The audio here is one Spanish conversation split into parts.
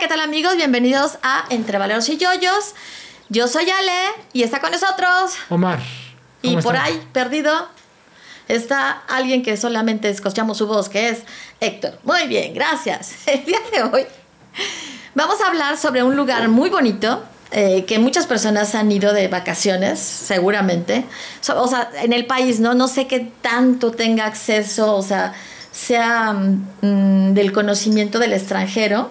¿qué tal amigos? Bienvenidos a Entre Valeros y Yoyos. Yo soy Ale y está con nosotros. Omar. Y ¿cómo por ahí, perdido, está alguien que solamente escuchamos su voz, que es Héctor. Muy bien, gracias. El día de hoy vamos a hablar sobre un lugar muy bonito. eh, que muchas personas han ido de vacaciones, seguramente. So- o sea, en el país, ¿no? No sé qué tanto tenga acceso, o sea, sea mm, del conocimiento del extranjero.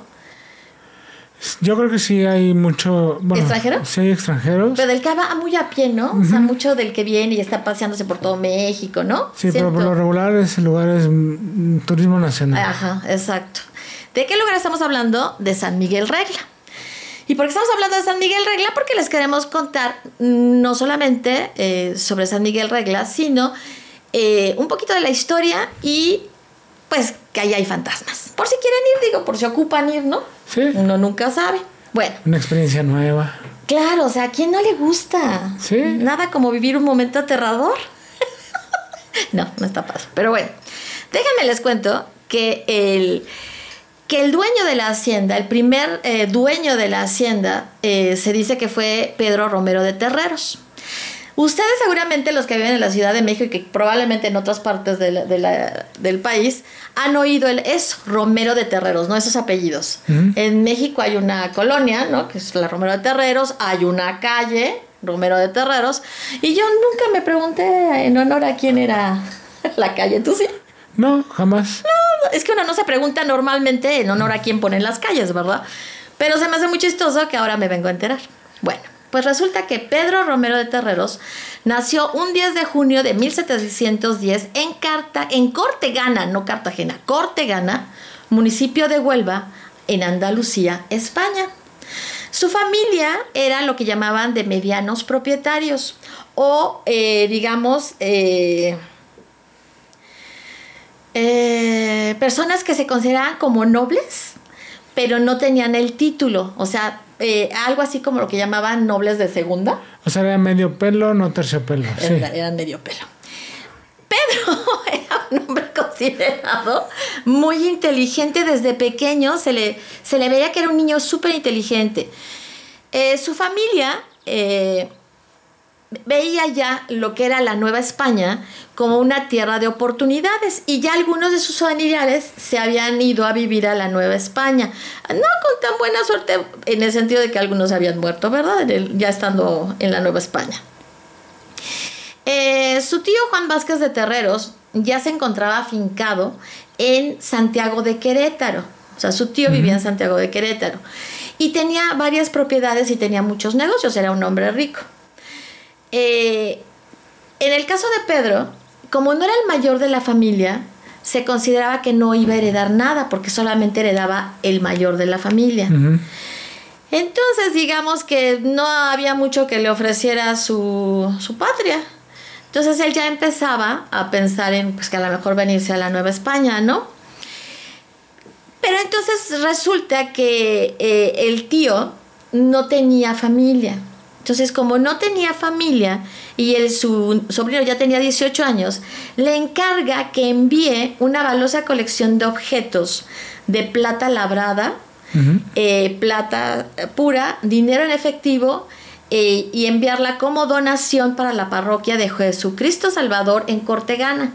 Yo creo que sí hay mucho. Bueno, ¿Extranjero? Sí hay extranjeros. Pero del que va muy a pie, ¿no? O sea, mucho del que viene y está paseándose por todo México, ¿no? sí, pero por lo regular ese lugar es mm, turismo nacional. Ajá, exacto. ¿De qué lugar estamos hablando? De San Miguel Regla. ¿Y por qué estamos hablando de San Miguel Regla? Porque les queremos contar mm, no solamente eh, sobre San Miguel Regla, sino eh, un poquito de la historia y pues que ahí hay fantasmas. Por si quieren ir, digo, por si ocupan ir, ¿no? Sí. Uno nunca sabe. Bueno, Una experiencia nueva. claro, o sea, ¿a quién no le gusta? Sí. Nada como vivir un momento aterrador. no, no está padre. Pero bueno, déjenme les cuento que el, que el dueño de la hacienda, el primer eh, dueño de la hacienda, eh, se dice que fue Pedro Romero de Terreros. Ustedes seguramente los que viven en la Ciudad de México y que probablemente en otras partes de la- de la- del país han oído el eso, Romero de Terreros, ¿no? Esos apellidos. Ujú. En México hay una colonia, ¿no? Que es la Romero de Terreros, hay una calle, Romero de Terreros, y yo nunca me pregunté en honor a quién era la calle, ¿tú sí? No, jamás. Es que uno no se pregunta normalmente en honor a quién ponen las calles, ¿verdad? Pero se me hace muy chistoso que ahora me vengo a enterar. Bueno, pues resulta que Pedro Romero de Terreros nació un 10 de junio de 1710 en, Carta, en Cortegana, no Cartagena, Cortegana, municipio de Huelva, en Andalucía, España. Su familia era lo que llamaban de medianos propietarios o, eh, digamos, eh, eh, personas que se consideraban como nobles, pero no tenían el título, o sea, eh, algo así como lo que llamaban nobles de segunda, O sea, era medio pelo, no terciopelo. Sí. Era- eran medio pelo. Pedro era un hombre considerado muy inteligente desde pequeño, se le, se le veía que era un niño súper inteligente. Eh, su familia eh, veía ya lo que era la Nueva España como una tierra de oportunidades y ya algunos de sus familiares se habían ido a vivir a la Nueva España. No con tan buena suerte en el sentido de que algunos habían muerto, ¿verdad? Ya estando en la Nueva España. Eh, su tío Juan Vázquez de Terreros ya se encontraba afincado en Santiago de Querétaro. O sea, su tío vivía en Santiago de Querétaro. Y tenía varias propiedades y tenía muchos negocios. Era un hombre rico. Eh, en el caso de Pedro, como no era el mayor de la familia, se consideraba que no iba a heredar nada porque solamente heredaba el mayor de la familia. Entonces, digamos que no había mucho que le ofreciera su, su patria. Entonces él ya empezaba a pensar en pues, que a lo mejor venirse a la Nueva España, ¿no? Pero entonces resulta que eh, el tío no tenía familia. Entonces, como no tenía familia y el, su sobrino ya tenía 18 años, le encarga que envíe una valiosa colección de objetos de plata labrada, eh, plata pura, dinero en efectivo eh, y enviarla como donación para la parroquia de Jesucristo Salvador en Cortegana.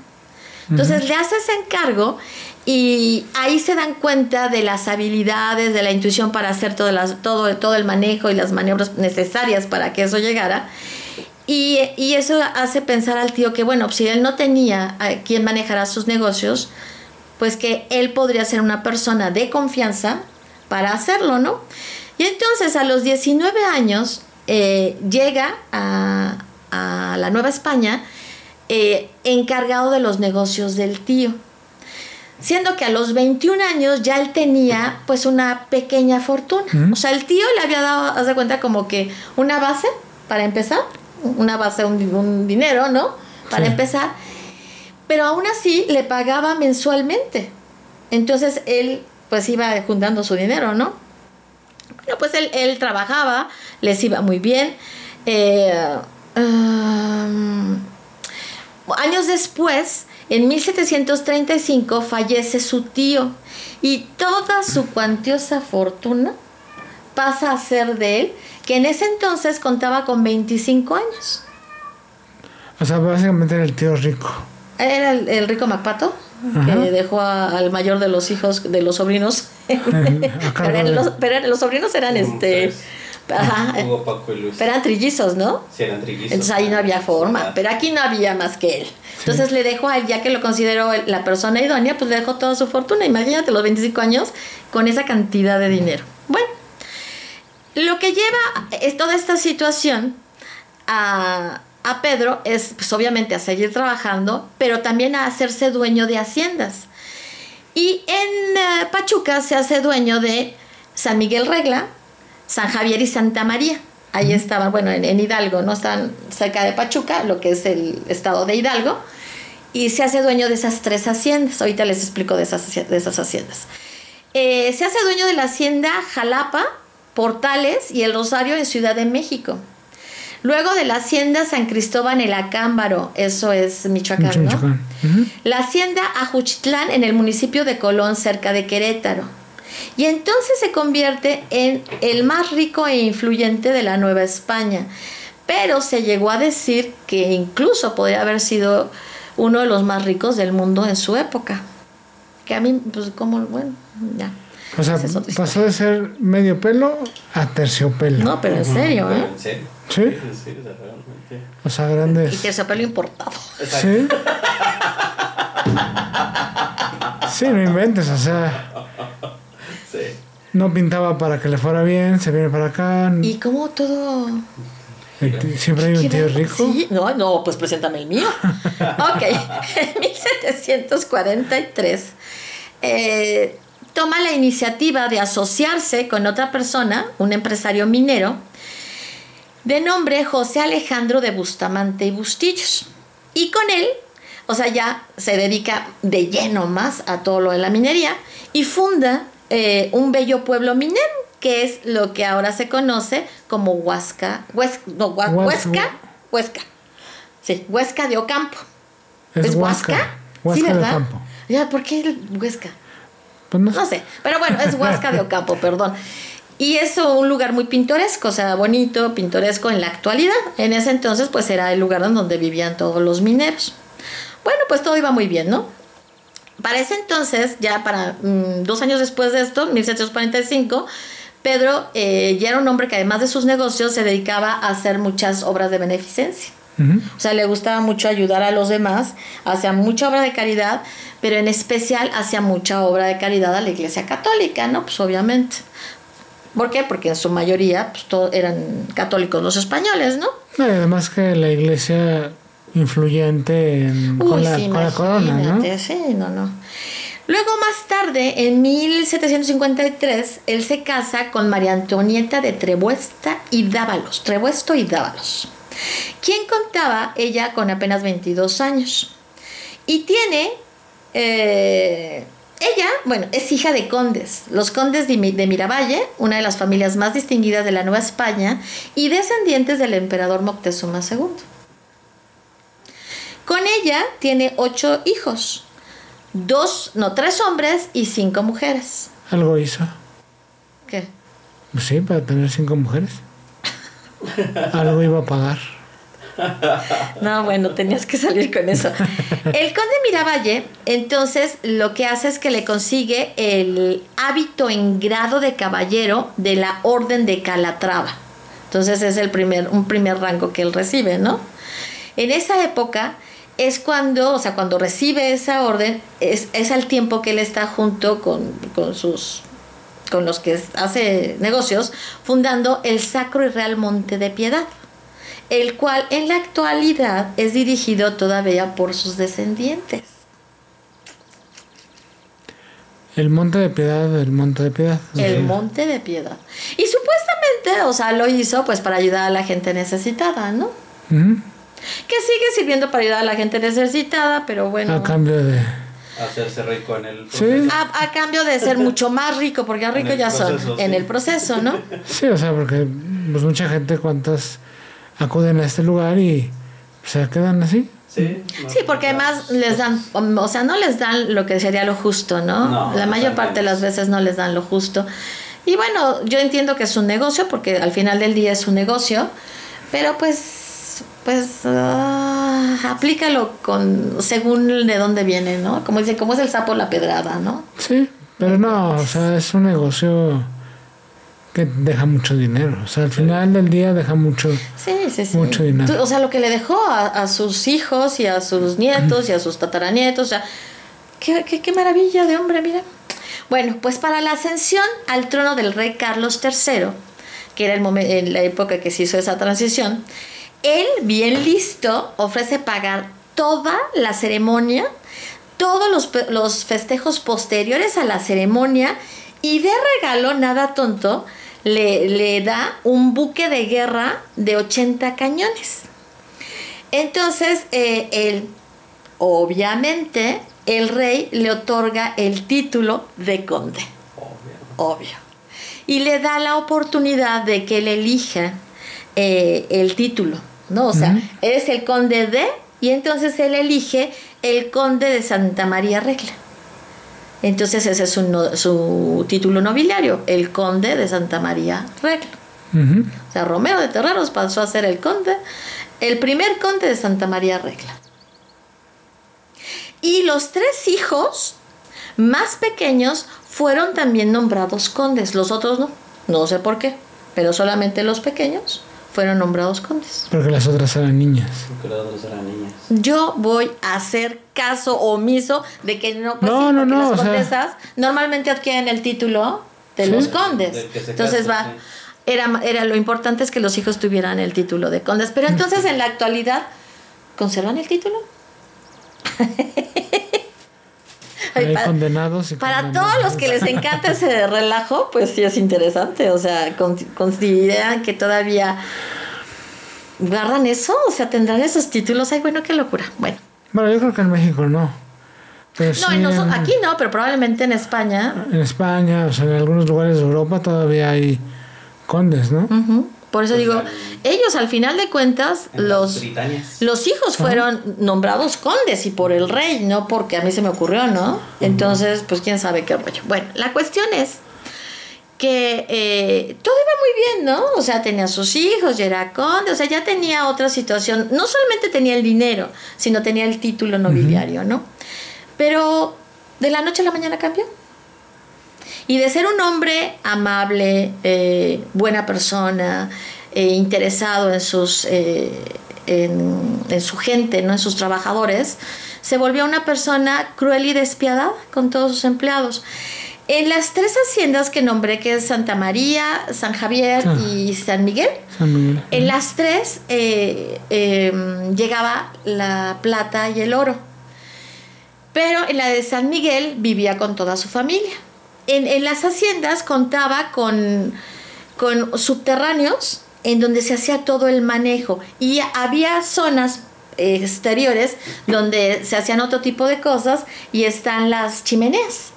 Entonces le hace ese encargo y ahí se dan cuenta de las habilidades, de la intuición para hacer todo, las- todo, todo el manejo y las maniobras necesarias para que eso llegara. Y, y eso hace pensar al tío que, bueno, si él no tenía a quien manejara sus negocios, pues que él podría ser una persona de confianza para hacerlo, ¿no? Y entonces a los 19 años eh, llega a, a la Nueva España eh, encargado de los negocios del tío. Siendo que a los 21 años ya él tenía pues una pequeña fortuna. Ujú. O sea, el tío le había dado, haz de cuenta, como que una base para empezar, una base, un, un dinero, ¿no? Para Sí. empezar. Pero aún así le pagaba mensualmente. Entonces él pues iba juntando su dinero, ¿no? Bueno, pues él, él trabajaba, les iba muy bien. Eh, um, años después, En 1735 fallece su tío y toda su cuantiosa fortuna pasa a ser de él, que en ese entonces contaba con 25 años. O sea, básicamente era el tío rico. Era el, el rico Macpato, que dejó a- al mayor de los hijos, de los sobrinos. Pero, los, pero los sobrinos eran este. Tres. Ajá, Hugo, Paco y Luis. pero eran trillizos, ¿no? Sí, eran trillizos. Entonces ahí no había forma, pero aquí no había más que él. Entonces le dejó a él, ya que lo consideró la persona idónea, pues le dejó toda su fortuna. Imagínate los 25 años con esa cantidad de dinero. Bueno, lo que lleva es toda esta situación a, a Pedro es pues obviamente a seguir trabajando, pero también a hacerse dueño de haciendas. Y en eh, Pachuca se hace dueño de San Miguel Regla, San Javier y Santa María. Ahí estaban, bueno, en, en Hidalgo, ¿no? Están cerca de Pachuca, lo que es el estado de Hidalgo. Y se hace dueño de esas tres haciendas. Ahorita les explico de esas, de esas haciendas. Eh, se hace dueño de la hacienda Jalapa, Portales y El Rosario en Ciudad de México. Luego de la hacienda San Cristóbal el Acámbaro, eso es Michoacán, ¿no? La hacienda Ajuchitlán en el municipio de Colón, cerca de Querétaro. Y entonces se convierte en el más rico e influyente de la Nueva España. Pero se llegó a decir que incluso podría haber sido uno de los más ricos del mundo en su época. Que a mí, pues como, bueno, ya. O sea, pasó de ser medio pelo a terciopelo. No, pero en serio, ¿eh? en serio. Sí. O sea, realmente. O sea, Y grandes. terciopelo importado. Exacto. Sí. Sí, no inventes, o sea, Sí. No pintaba para que le fuera bien, se viene para acá. Y como todo... Siempre hay un tío rico. Sí, no, no, pues preséntame el mío. ok, en 1743 eh, toma la iniciativa de asociarse con otra persona, un empresario minero, de nombre José Alejandro de Bustamante y Bustillos. Y con él, o sea, ya se dedica de lleno más a todo lo de la minería y funda eh, un bello pueblo minero, que es lo que ahora se conoce como Huasca, Hues- no, Huesca, Huesca. Sí, Huesca de Ocampo. Es Huasca. Huasca sí, de ¿verdad? Ocampo. Ya, ¿por qué el Huesca? Pues no, No sé, pero bueno, es Huasca de Ocampo, perdón. Y es un lugar muy pintoresco, o sea, bonito, pintoresco en la actualidad. En ese entonces, pues era el lugar en donde vivían todos los mineros. Bueno, pues todo iba muy bien, ¿no? Para ese entonces, ya para mm, dos años después de esto, 1745, Pedro eh, ya era un hombre que además de sus negocios se dedicaba a hacer muchas obras de beneficencia. O sea, le gustaba mucho ayudar a los demás, hacía mucha obra de caridad, pero en especial hacía mucha obra de caridad a la Iglesia Católica, ¿no? Pues obviamente. ¿Por qué? Porque en su mayoría pues, eran católicos los españoles, ¿no? Además que la iglesia influyente en- con, la, sí, con la corona, ¿no? Sí, no, no. Luego, más tarde, en 1753, él se casa con María Antonieta de Trebuesta y Dávalos, Trebuesto y Dávalos, quien contaba ella con apenas 22 años. Y tiene, eh, ella, bueno, es hija de condes, los condes de, de Miravalle, una de las familias más distinguidas de la Nueva España, y descendientes del emperador Moctezuma II. Con ella tiene ocho hijos, dos, no, tres hombres y cinco mujeres. Algo hizo. ¿Qué? Pues sí, para tener cinco mujeres. Algo iba a pagar. No, bueno, tenías que salir con eso. El conde Miravalle, entonces, lo que hace es que le consigue el hábito en grado de caballero de la Orden de Calatrava. Entonces es el primer, un primer rango que él recibe, ¿no? En esa época es cuando, o sea, cuando recibe esa orden, es, es al tiempo que él está junto con, con sus con los que hace negocios, fundando el Sacro y Real Monte de Piedad, el cual en la actualidad es dirigido todavía por sus descendientes. El monte de piedad, el monte de piedad. El. Monte de Piedad. Y supuestamente, o sea, lo hizo pues para ayudar a la gente necesitada, ¿no? Que sigue sirviendo para ayudar a la gente necesitada, pero bueno. A cambio de. Hacerse rico en el Sí. proceso. A, a cambio de ser mucho más rico, porque rico ya son en el proceso, ¿no? Sí, o sea, porque pues mucha gente, cuantas acuden a este lugar y se quedan así, Sí. Sí, porque además les dan, o sea, no les dan lo que sería lo justo, ¿no? No, la mayor parte de las veces no les dan lo justo. Y bueno, yo entiendo que es un negocio, porque al final del día es un negocio, pero pues, pues, ah, aplícalo con, según de dónde viene, ¿no? Como dicen, como es el sapo la pedrada, ¿no? Sí, pero no, o sea, es un negocio que deja mucho dinero. O sea, al final del día deja mucho. Sí, sí, sí. Mucho dinero. Tú- O sea, lo que le dejó a, a sus hijos y a sus nietos y a sus tataranietos, o sea, qué, qué, qué maravilla de hombre, mira. Bueno, pues para la ascensión al trono del rey Carlos III, que era el momen- en la época que se hizo esa transición, él, bien listo, ofrece pagar toda la ceremonia, todos los, los festejos posteriores a la ceremonia y de regalo, nada tonto, le, le da un buque de guerra de 80 cañones. Entonces, eh, él, obviamente, el rey le otorga el título de conde, Obvio. obvio. Y le da la oportunidad de que él elija eh, el título, ¿no? O sea, eres el conde de, y entonces él elige el conde de Santa María Regla. Entonces ese es su, no- su título nobiliario, el conde de Santa María Regla. O sea, Romero de Terreros pasó a ser el conde, el primer conde de Santa María Regla. Y los tres hijos más pequeños fueron también nombrados condes, los otros no, no sé por qué, pero solamente los pequeños fueron nombrados condes. Porque las otras eran niñas. Porque las otras eran niñas. Yo voy a hacer caso omiso de que no, pues No, sí, no, las o sea- condesas normalmente adquieren el título de Sí. los condes. Entonces casa, va, sí. era, era lo importante es que los hijos tuvieran el título de condes. Pero entonces en la actualidad, ¿conservan el título? Ay, Hay pa- condenados y para condenados. todos los que les encanta ese relajo, pues sí es interesante. O sea, con- consideran que todavía guardan eso, o sea, tendrán esos títulos. Ay, bueno, qué locura. Bueno. Bueno, yo creo que en México no. Pero No, sí en- aquí no, pero probablemente en España. En España, o sea, en algunos lugares de Europa todavía hay condes, ¿no? Ujú. Por eso Pues digo, en- ellos al final de cuentas, En los, los hijos fueron nombrados condes y por el rey, no porque a mí se me ocurrió, ¿no? Entonces, pues quién sabe qué rollo. Bueno, la cuestión es que eh, todo iba muy bien, ¿no? O sea, tenía sus hijos, ya era conde, o sea, ya tenía otra situación. No solamente tenía el dinero, sino tenía el título nobiliario, ¿no? Pero de la noche a la mañana cambió. Y de ser un hombre amable, eh, buena persona, eh, interesado en sus eh, en, en su gente, no en sus trabajadores, se volvió una persona cruel y despiadada con todos sus empleados. En las tres haciendas que nombré, que es Santa María, San Javier Ah. y San Miguel, San Miguel. en las tres eh, eh, llegaba la plata y el oro. Pero en la de San Miguel vivía con toda su familia. En, en las haciendas contaba con, con subterráneos en donde se hacía todo el manejo y había zonas eh, exteriores donde se hacían otro tipo de cosas y están las chimeneas.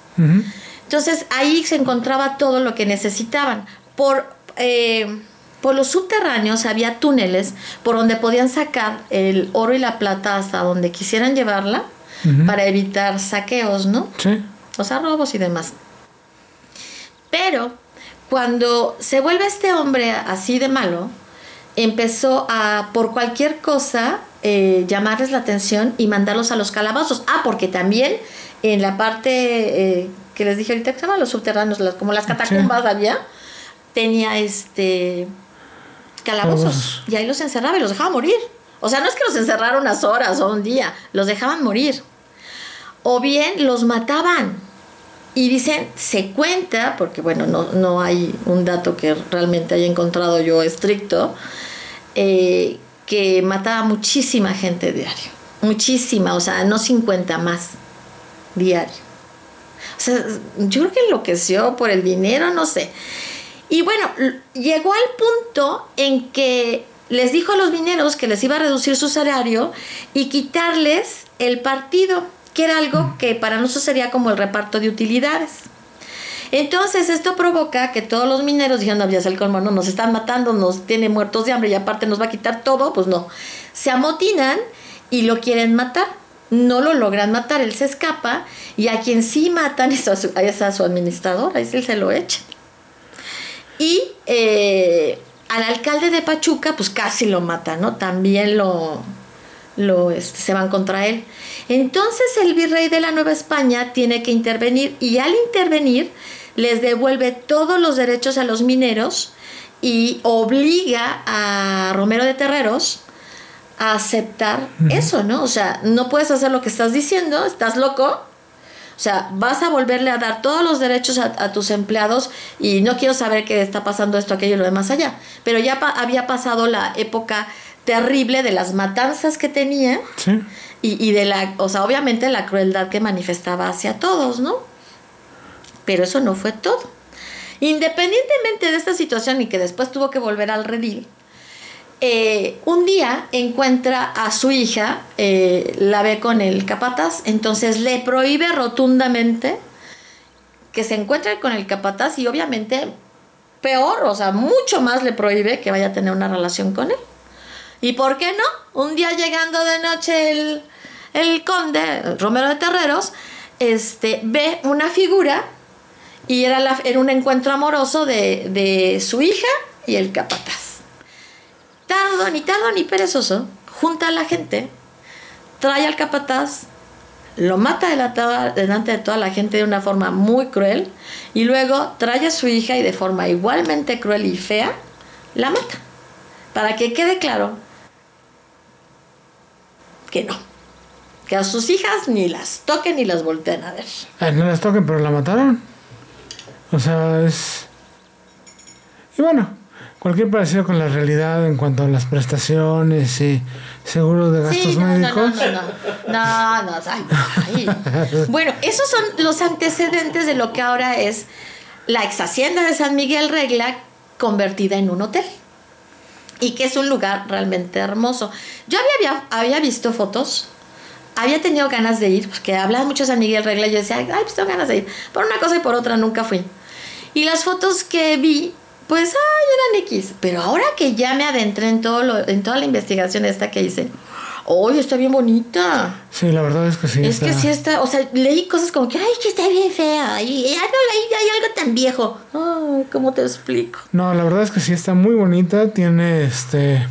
Entonces ahí se encontraba todo lo que necesitaban. Por, eh, por los subterráneos había túneles por donde podían sacar el oro y la plata hasta donde quisieran llevarla para evitar saqueos, ¿no? Sí. O sea, robos y demás. Pero cuando se vuelve este hombre así de malo, empezó a, por cualquier cosa, eh, llamarles la atención y mandarlos a los calabozos. Ah, porque también en la parte eh, que les dije ahorita que se llaman los subterráneos, las- como las catacumbas había, tenía este calabozos. Y ahí los encerraba y los dejaba morir. O sea, no es que los encerrara unas horas o un día, los dejaban morir. O bien los mataban. Y dicen, se cuenta, porque bueno, no, no hay un dato que realmente haya encontrado yo estricto, eh, que mataba muchísima gente diario. Muchísima, o sea, no 50 más diario. O sea, yo creo que enloqueció por el dinero, no sé. Y bueno, llegó al punto en que les dijo a los mineros que les iba a reducir su salario y quitarles el partido, que era algo que para nosotros sería como el reparto de utilidades. Entonces esto provoca que todos los mineros dijeron, no, ya es el colmo, no, nos están matando, nos tiene muertos de hambre y aparte nos va a quitar todo, pues no. Se amotinan y lo quieren matar. No lo logran matar, él se escapa y a quien sí matan es a su, es a su administrador, ahí sí se lo echan. Y eh, al alcalde de Pachuca, pues casi lo mata, ¿no? También lo, lo este, se van contra él. Entonces el virrey de la Nueva España tiene que intervenir y al intervenir les devuelve todos los derechos a los mineros y obliga a Romero de Terreros a aceptar eso, ¿no? O sea, no puedes hacer lo que estás diciendo, estás loco. O sea, vas a volverle a dar todos los derechos a, tus empleados y no quiero saber qué está pasando esto, aquello y lo demás allá. Pero ya había pasado la época terrible de las matanzas que tenía y, y, de la, o sea, obviamente la crueldad que manifestaba hacia todos, ¿no? Pero eso no fue todo. Independientemente de esta situación y que después tuvo que volver al redil, eh, un día encuentra a su hija, eh, la ve con el capataz, entonces le prohíbe rotundamente que se encuentre con el capataz y obviamente peor, o sea, mucho más le prohíbe que vaya a tener una relación con él. ¿Y por qué no? Un día llegando de noche el, el conde, Romero de Terreros, este, ve una figura y era, la, era un encuentro amoroso de, de su hija y el capataz. Tardo, ni tardo, ni perezoso, junta a la gente, trae al capataz, lo mata delante de toda la gente de una forma muy cruel y luego trae a su hija y de forma igualmente cruel y fea, la mata. Para que quede claro que no. Que a sus hijas ni las toquen ni las volteen a ver. Eh, no las toquen, pero la mataron. O sea, es... Y bueno, cualquier parecido con la realidad en cuanto a las prestaciones y seguros de gastos médicos. No, no, no, no, Bueno, esos son los antecedentes de lo que ahora es la ex hacienda de San Miguel Regla convertida en un hotel. Y que es un lugar realmente hermoso. Yo había, había visto fotos había tenido ganas de ir, porque hablaba mucho San Miguel Regla y yo decía, ay, pues tengo ganas de ir. Por una cosa y por otra nunca fui. Y las fotos que vi, pues, ay, eran X. Pero ahora que ya me adentré en, todo lo, en toda la investigación esta que hice, ¡Oye, está bien bonita! Sí, la verdad es que sí. Es que sí está, o sea, leí cosas como que, ay, que está bien fea, y ya no leí, hay algo tan viejo. Ay, ¿cómo te explico? No, la verdad es que sí está muy bonita, tiene este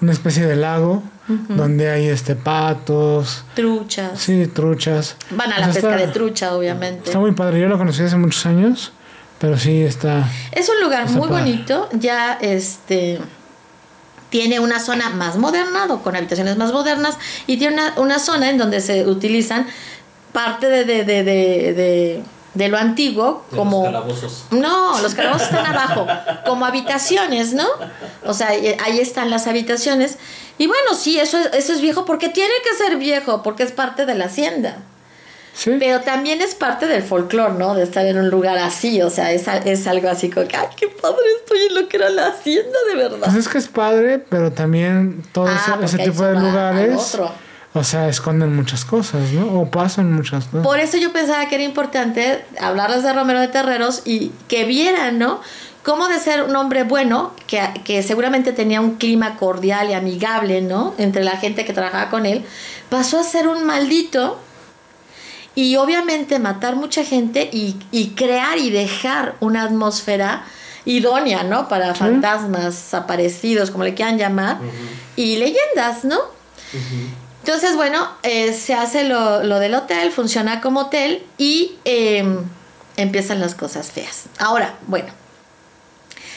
una especie de lago donde hay este patos, truchas. Sí, truchas. Van a la pesca de trucha, obviamente. Está muy padre, yo lo conocí hace muchos años, pero sí está Es un lugar muy bonito, ya este tiene una zona más moderna, o con habitaciones más modernas, y tiene una, una zona en donde se utilizan parte de, de, de, de de lo antiguo como los calabozos. no los calabozos están abajo como habitaciones no o sea ahí están las habitaciones. Y bueno sí eso eso es viejo porque tiene que ser viejo porque es parte de la hacienda ¿Sí? pero también es parte del folclore no de estar en un lugar así o sea es, es algo así como que ay qué padre estoy en lo que era la hacienda de verdad pues es que es padre pero también todo ah, ese, tipo de lugares o sea, esconden muchas cosas, ¿no? O pasan muchas cosas. Por eso yo pensaba que era importante hablarles de Romero de Terreros y que vieran, ¿no? Cómo de ser un hombre bueno, que, que seguramente tenía un clima cordial y amigable, ¿no? Entre la gente que trabajaba con él, pasó a ser un maldito y obviamente matar mucha gente y, y crear y dejar una atmósfera idónea, ¿no? Para fantasmas aparecidos, como le quieran llamar, y leyendas, ¿no? Entonces, bueno, eh, se hace lo, del hotel, funciona como hotel y em, empiezan las cosas feas. Ahora, bueno,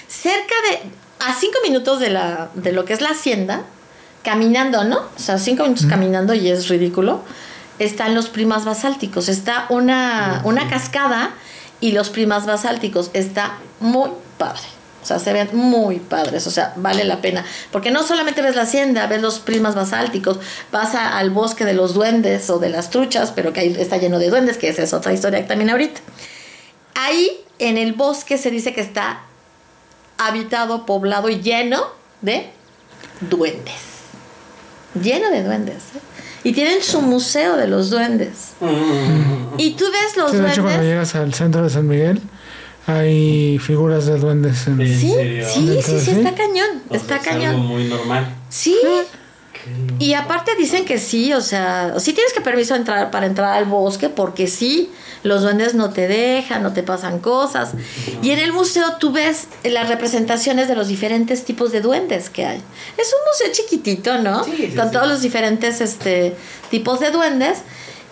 cerca de, a cinco minutos de, la, de lo que es la hacienda, caminando, ¿no? O sea, cinco minutos caminando y es ridículo, están los primas basálticos. Está una, una cascada y los primas basálticos. Está muy padre. O sea, se ven muy padres, o sea, vale la pena. Porque no solamente ves la hacienda, ves los prismas basálticos, vas al bosque de los duendes o de las truchas, pero que ahí está lleno de duendes, que esa es otra historia también ahorita. Ahí en el bosque se dice que está habitado, poblado y lleno de duendes. Lleno de duendes. ¿eh? Y tienen su museo de los duendes. Mm. Y tú ves los duendes. De hecho, cuando llegas al centro de San Miguel, hay figuras de duendes en Sí, sí, sí, sí, está cañón, está cañón. Algo muy normal. Sí. Y aparte dicen que sí, o sea, sí tienes que permiso entrar para entrar al bosque porque sí, los duendes no te dejan, no te pasan cosas. Y en el museo tú ves las representaciones de los diferentes tipos de duendes que hay. Es un museo chiquitito, ¿no? Sí, sí, Con sí. todos los diferentes este, tipos de duendes.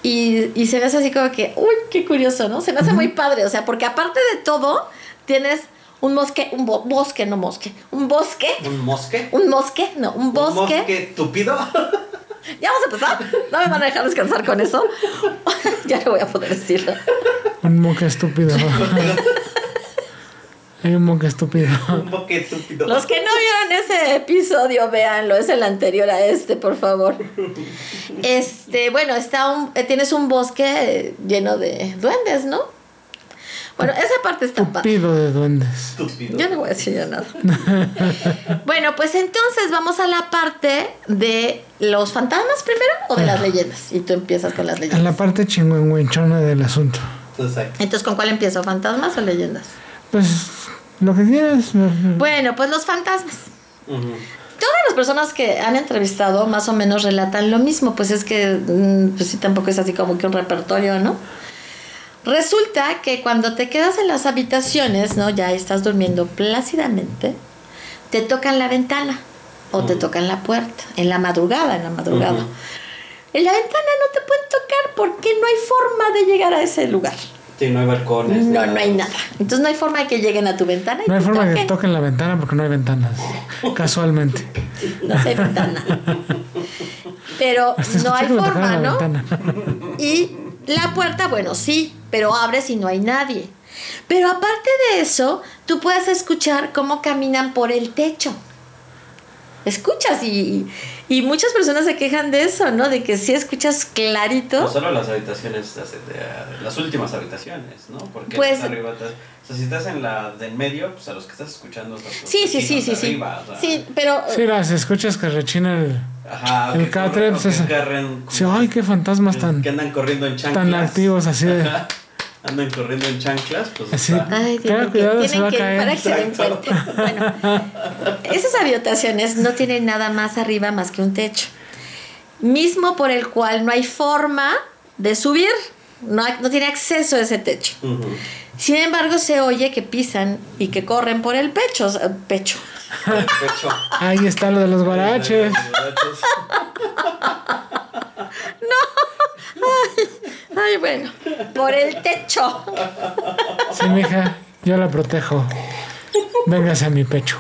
Y, y se ve así como que, uy, qué curioso, ¿no? Se me hace muy padre, o sea, porque aparte de todo, tienes un bosque, un bo- bosque, no mosque, un bosque, ¿Un mosque? un mosque, no, un bosque. ¿Un mosque tupido? Ya vamos a empezar. No me van a dejar descansar con eso. ya no voy a poder decirlo. Un moque estúpido. Hay un moque estúpido. un bosque tupido. Los que no vieron ese episodio, véanlo, es el anterior a este, por favor. Este, bueno, está un, eh, tienes un bosque lleno de duendes, ¿no? Bueno, esa parte está padre. Tupido de duendes. Tupido. Yo no voy a decir ya nada. bueno, pues entonces vamos a la parte de los fantasmas primero o de las leyendas. Y tú empiezas con las En la leyendas. parte chingüengüenchona del asunto. Exacto. Entonces, ¿con cuál empiezo? ¿Fantasmas o leyendas? Pues lo que quieras. Bueno, pues los fantasmas. Ujú. Todas las personas que han entrevistado más o menos relatan lo mismo, pues es que, mm, pues sí, tampoco es así como que un repertorio, ¿no? Resulta que cuando te quedas en las habitaciones, ¿no? Ya estás durmiendo plácidamente, te tocan la ventana o te tocan la puerta, en la madrugada, en la madrugada. En la ventana no te pueden tocar porque no hay forma de llegar a ese lugar. Sí, no hay balcones. No, no hay nada. Entonces no hay forma de que lleguen a tu ventana y No hay te forma de que toquen. toquen la ventana porque no hay ventanas. Casualmente. No sé ventana. Pero Hasta no hay forma, ¿no? ventana. Y la puerta, bueno, sí, pero abres y no hay nadie. Pero aparte de eso, tú puedes escuchar cómo caminan por el techo. Escuchas y, y muchas personas se quejan de eso, ¿no? De que sí escuchas clarito. No solo las habitaciones, las, de- de- las últimas habitaciones, ¿no? Porque Pues- arriba, te- o sea, si estás en la del medio, pues a los que estás escuchando. los Sí, sí, sí, sí, sí. arriba, o sea, Sí, pero Sí, las escuchas que rechina el. Ajá, el que catre, corren- pues, o ese- que corren- Sí, ay, qué fantasmas tan, que andan corriendo en chanclas. tan activos así de. Andan corriendo en chanclas, pues Así. está- Ay, tienen que, cuidado, se tienen a que caer. para que se den cuenta. Bueno, esas habitaciones no tienen nada más arriba más que un techo. Mismo por el cual no hay forma de subir. No, hay- no tiene acceso a ese techo. Sin embargo, se oye que pisan y que corren por el pecho. pecho. Ahí está lo de los guaraches. Guaraches. Ay, bueno. Por el techo. Sí, mija, yo la protejo. Véngase a mi pecho.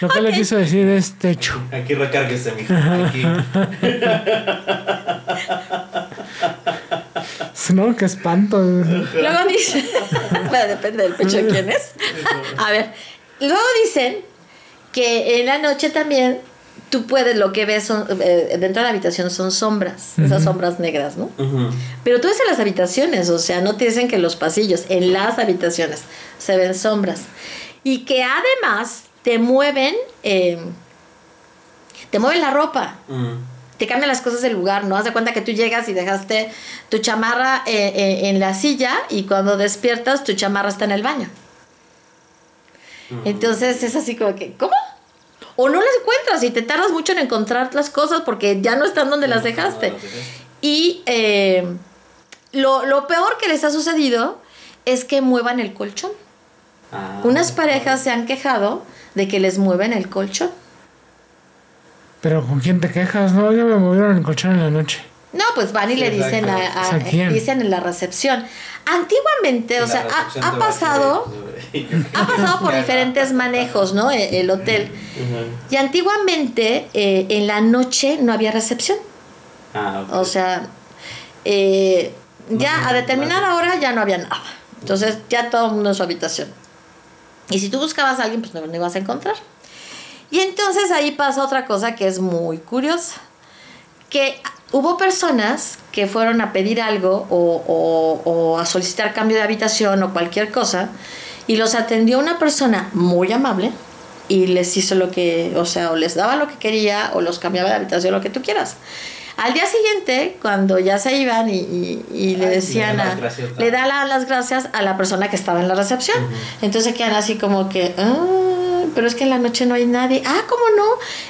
Lo que le quiso decir es techo. Aquí recárguese, mija. Aquí. No, qué espanto. Luego dicen, bueno, depende del pecho de quién es. A ver, luego dicen que en la noche también tú puedes, lo que ves son, eh, dentro de la habitación son sombras, esas sombras negras, ¿no? Pero tú ves en las habitaciones, o sea, no te dicen que en los pasillos, en las habitaciones se ven sombras. Y que además te mueven, eh, te mueven la ropa. Te cambian las cosas del lugar, ¿no? Haz de cuenta que tú llegas y dejaste tu chamarra eh, eh, en la silla y cuando despiertas tu chamarra está en el baño. Entonces es así como que, ¿cómo? O no las encuentras y te tardas mucho en encontrar las cosas porque ya no están donde las dejaste. No. Y eh, lo, lo peor que les ha sucedido es que muevan el colchón. Ah. Unas parejas se han quejado de que les mueven el colchón. Pero ¿con quién te quejas? No, ya me movieron el colchón en la noche. No, pues van y Sí, le dicen a, dicen en la recepción. Antiguamente, o sea, ha, pasado, ha pasado por diferentes manejos, ¿no? E- El hotel. Y antiguamente, eh, en la noche no había recepción. Ah, ok. O sea, eh, ya No, a determinada hora ya no había nada. Entonces, ya todo el mundo en su habitación. Y si tú buscabas a alguien, pues no lo ibas a encontrar. Y entonces ahí pasa otra cosa que es muy curiosa. Que hubo personas que fueron a pedir algo o, o- o a solicitar cambio de habitación o cualquier cosa y los atendió una persona muy amable y les hizo lo que, o sea, o les daba lo que quería o los cambiaba de habitación, lo que tú quieras. Al día siguiente, cuando ya se iban y, y- y le Ay, le decían, da a- las gracias, ¿no? le da la- las gracias a la persona que estaba en la recepción. Entonces quedan así como que, "Ah, pero es que en la noche no hay nadie. Ah, ¿cómo no?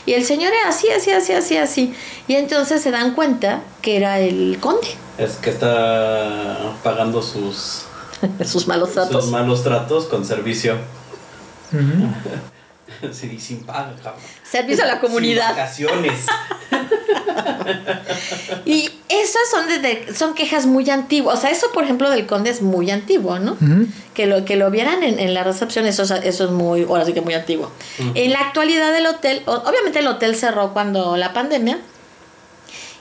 Y el señor era así, así, así, así, así. Y entonces se dan cuenta que era el conde. Es que está pagando sus, Sus malos tratos. sus malos tratos con servicio. Ujú. Sí, sin paga. Servicio a la comunidad. Sin vacaciones. Y esas son desde, son quejas muy antiguas. O sea, eso, por ejemplo, del conde es muy antiguo, ¿no? Que lo, que lo vieran en, en la recepción, eso, es- eso es muy, ahora sí que muy antiguo. En la actualidad el hotel, obviamente el hotel cerró cuando la pandemia.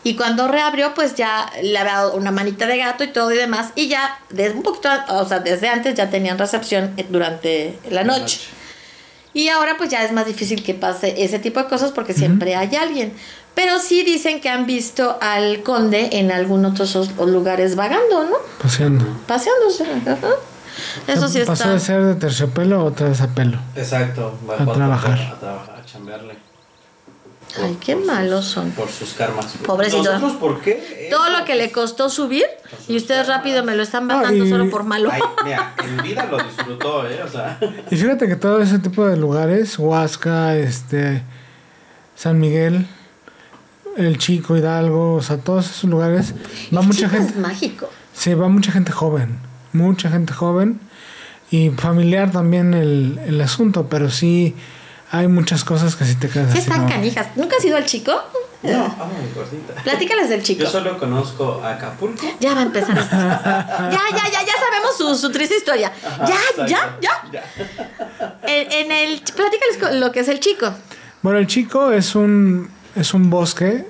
Y cuando reabrió, pues ya le había dado una manita de gato y todo y demás. Y ya, desde un poquito, o sea, desde antes ya tenían recepción durante la noche. Y ahora pues ya es más difícil que pase ese tipo de cosas porque siempre hay alguien. Pero sí dicen que han visto al conde en algunos otros lugares vagando, ¿no? Paseando. Paseándose. ajá. Eso sí Pasó de está. ser de terciopelo otra vez a pelo. Exacto. Va A trabajar. A trabajar, a chambearle. Ay, qué sus- malos son. Por sus karmas. Pobrecito. ¿Nosotros por qué? Todo lo que le costó subir y ustedes rápido me lo están bajando y- solo por malo. Ay, mira, en vida lo disfrutó, ¿eh? O sea. Y fíjate que todo ese tipo de lugares, Huasca, este, San Miguel, el Chico, Hidalgo, o sea, todos esos lugares, va mucha Chico, gente, Es mágico. sí, va mucha gente joven, mucha gente joven y familiar también el, el asunto, pero sí hay muchas cosas que sí te quedas Sí así están como- canijas. ¿Nunca has ido al chico? No, ay, gordita. Platícales del chico. Yo solo conozco a Acapulco. Ya va a empezar esto. Ya, ya, ya, ya sabemos su, su triste historia. Ajá, ya, ya, exacto. ya. En, en el. Platícales lo que es el chico. Bueno, el Chico es un, es un bosque,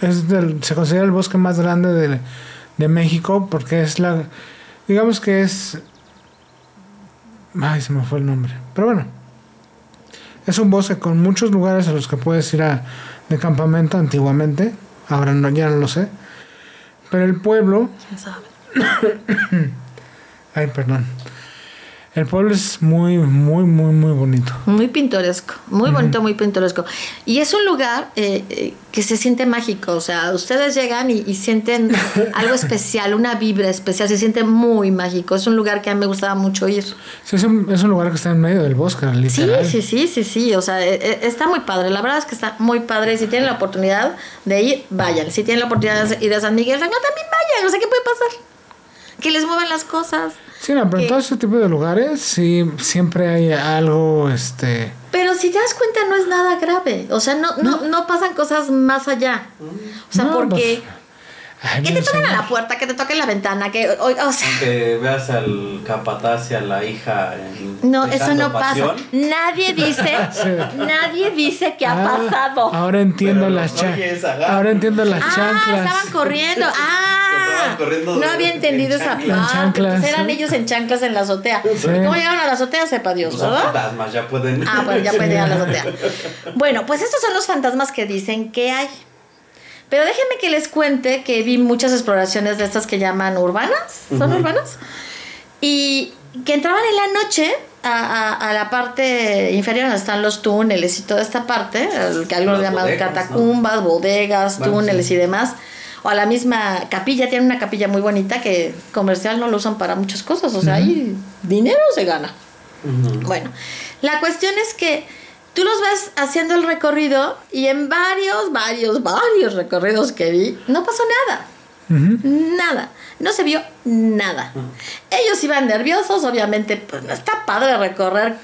es del, se considera el bosque más grande de, de México porque es la, digamos que es, ay, se me fue el nombre, pero bueno, es un bosque con muchos lugares a los que puedes ir a, de campamento antiguamente, ahora no, ya no lo sé, pero el pueblo, ¿Quién sabe? ay, perdón, el pueblo es muy, muy, muy, muy bonito. Muy pintoresco, muy bonito, muy pintoresco. Y es un lugar eh, eh, que se siente mágico, o sea, ustedes llegan y, y sienten algo especial, una vibra especial, se siente muy mágico. Es un lugar que a mí me gustaba mucho ir. Sí, es, un, es un lugar que está en medio del bosque, Sí, literal. sí, sí, sí, sí, o sea, eh, eh, está muy padre, la verdad es que está muy padre. Si tienen la oportunidad de ir, vayan. Si tienen la oportunidad de ir a San Miguel, también vayan, o sea, ¿qué puede pasar? Que les muevan las cosas. Sí, no, pero en todo ese tipo de lugares sí siempre hay algo, este... Pero si te das cuenta, no es nada grave. O sea, no, no, no pasan cosas más allá. O sea, No, porque. pues, ay, que te toquen a la puerta, que te toquen la ventana, que. O, o sea. Que veas al capataz y a la hija en No, eso no pasa. Nadie dice, nadie dice que ha Ah, pasado. Ahora entiendo Pero las los chanclas. Ahora entiendo las Ah, chanclas. estaban corriendo. Ah, Estaban corriendo no había en entendido esa chanclas. En parte. Pues eran sí. ellos en chanclas en la azotea. Sí. ¿Cómo llegaron a la azotea? Sepa Dios, Pues son ¿verdad? fantasmas, ya pueden. Ah, bueno, ya pueden ir a la azotea. Bueno, pues estos son los fantasmas que dicen que hay. Pero déjenme que les cuente que vi muchas exploraciones de estas que llaman urbanas. ¿Son urbanas? Y que entraban en la noche a, a- a la parte inferior donde están los túneles y toda esta parte, que algunos llaman bodegas, catacumbas, bodegas, Bueno, túneles sí. y demás. O a la misma capilla, tiene una capilla muy bonita que comercial no lo usan para muchas cosas. O sea, ahí dinero se gana. Bueno, la cuestión es que tú los ves haciendo el recorrido y en varios, varios, varios recorridos que vi, no pasó nada. Nada. No se vio nada. Ellos iban nerviosos, obviamente, pues no está padre recorrer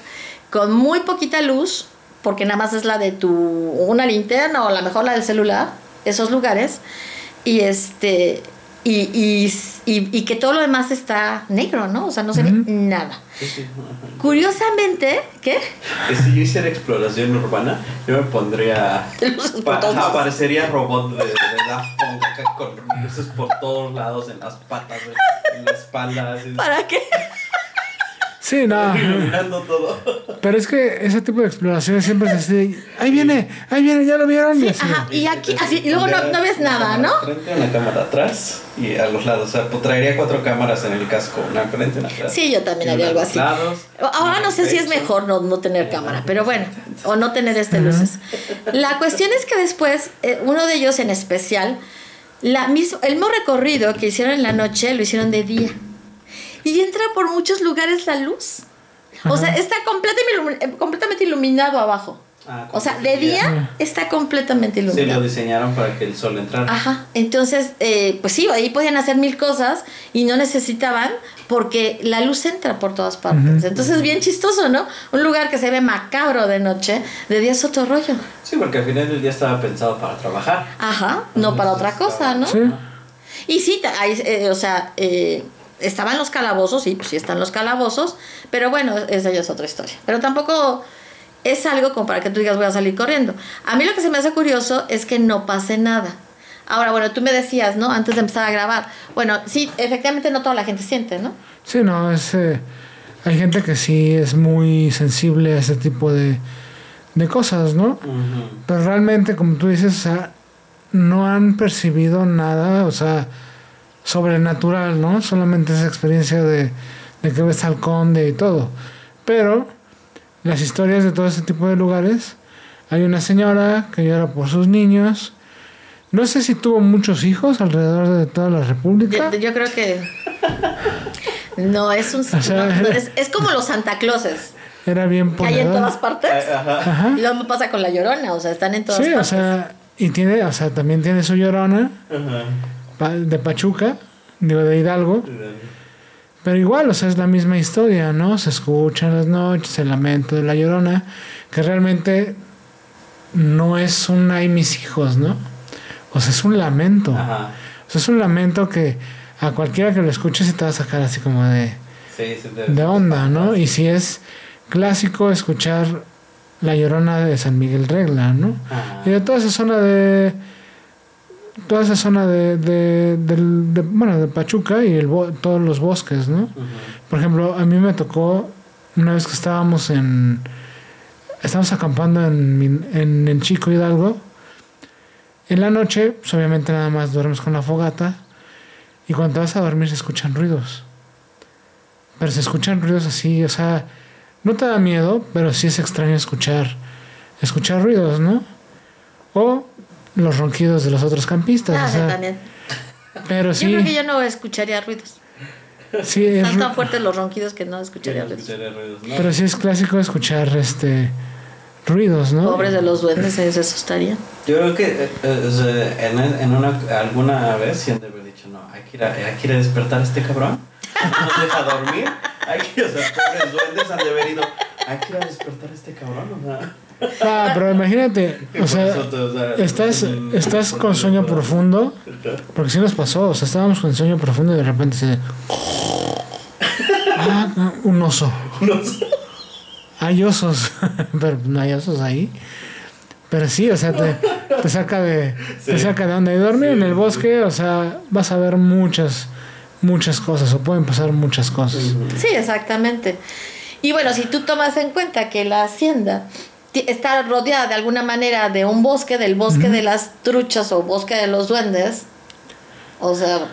con muy poquita luz, porque nada más es la de tu, una linterna o a lo mejor la del celular, esos lugares, y este, y, y, y- y que todo lo demás está negro, ¿no? O sea, no se ve nada. Curiosamente, ¿qué? Si yo hiciera exploración urbana, yo me pondría. Luces por pa- todos ajá, lados. parecería robot de, de Daft Punk acá con luces por todos lados, en las patas, en la espalda, así, ¿Para qué? Sí, no. iluminando todo. Pero es que ese tipo de exploraciones siempre es así. Ahí viene, ahí viene, ya lo vieron. Sí, Y así. ajá. Y aquí, así, y luego no, no ves nada, ¿no? Frente, una cámara atrás y a los lados. O sea, pues, traería cuatro cámaras en el casco, una frente, una atrás. Sí, yo también haría algo a así. lados, Ahora no sé si es mejor no, no tener cámara, pero bueno, o no tener este luces. La cuestión es que después, eh, uno de ellos en especial, la mismo, el mismo recorrido que hicieron en la noche lo hicieron de día. Y entra por muchos lugares la luz. O sea, está completamente, ilumi- completamente iluminado abajo. Ah, O sea, de día está completamente Sí, lo iluminado. diseñaron para que el sol entrara. Ajá, entonces, eh, pues sí, ahí podían hacer mil cosas y no necesitaban porque la luz entra por todas partes. Ujú. Entonces, bien chistoso, ¿no? Un lugar que se ve macabro de noche, de día es otro rollo. Sí, porque al final del día estaba pensado para trabajar. Ajá, no para otra cosa, ¿no? Sí. Y sí, hay, eh, o sea, eh, estaban los calabozos, sí, pues sí están los calabozos, pero bueno, esa ya es otra historia. Pero tampoco es algo como para que tú digas voy a salir corriendo. A mí lo que se me hace curioso es que no pase nada. Ahora, bueno, tú me decías, ¿no? Antes de empezar a grabar. Bueno, sí, efectivamente no toda la gente siente, ¿no? Sí, no, es, eh, hay gente que sí es muy sensible a ese tipo de, de cosas, ¿no? Pero realmente, como tú dices, o sea, no han percibido nada, o sea, sobrenatural, ¿no? Solamente esa experiencia de, de que ves al conde y todo. Pero las historias de todo ese tipo de lugares, hay una señora que llora por sus niños. No sé si tuvo muchos hijos alrededor de toda la República. Yo, yo creo que... No, es un... O sea, no, es, es como los Santa Clauses, Era bien que hay en todas partes. Ajá. Lo mismo pasa con la llorona, o sea, están en todas Sí, o partes. sea, y tiene, o sea, también tiene su llorona Ajá. De Pachuca, digo, de Hidalgo. Pero igual, o sea, es la misma historia, ¿no? Se escucha en las noches el lamento de la llorona, que realmente no es un ay mis hijos, ¿no? O sea, es un lamento. Ajá. O sea, es un lamento que a cualquiera que lo escuche se te va a sacar así como de, sí, de onda, ¿no? Y si es clásico escuchar la llorona de San Miguel Regla, ¿no? Ajá. Y de toda esa zona de. Toda esa zona de. de, bueno, de Pachuca y el, todos los bosques, ¿no? Por ejemplo, a mí me tocó una vez que estábamos en. Estábamos acampando en, en, en Chico Hidalgo. En la noche, pues obviamente nada más duermes con la fogata. Y cuando te vas a dormir se escuchan ruidos. Pero se escuchan ruidos así, o sea, no te da miedo, pero sí es extraño escuchar, escuchar ruidos, ¿no? O los ronquidos de los otros campistas. Ah, o sí, sea, también. pero Yo creo que sí, yo no escucharía ruidos. sí es, Están tan fuertes los ronquidos que no escucharía ruidos. Sería ruidos, ¿no? pero sí es clásico escuchar este ruidos, ¿no? Pobres de los duendes se asustarían. Yo creo que eh, eh, en, en una, alguna vez sí han de haber dicho, no, hay que ir a, hay que ir a despertar a este cabrón. No nos deja dormir. Hay que, o sea, pobres duendes han de haber ido, hay que ir a despertar a este cabrón. O sea, Ah, pero imagínate, o sea, estás, estás con sueño profundo, porque sí nos pasó, o sea, estábamos con sueño profundo y de repente se... Ah, un oso. Hay osos, pero no hay osos ahí. Pero sí, o sea, te, te saca de te saca de onda. Y dormir Sí, en el sí. bosque, o sea, vas a ver muchas, muchas cosas, o pueden pasar muchas cosas. Sí, exactamente. Y bueno, si tú tomas en cuenta que la hacienda está rodeada de alguna manera de un bosque, del bosque de las truchas o bosque de los duendes, o sea,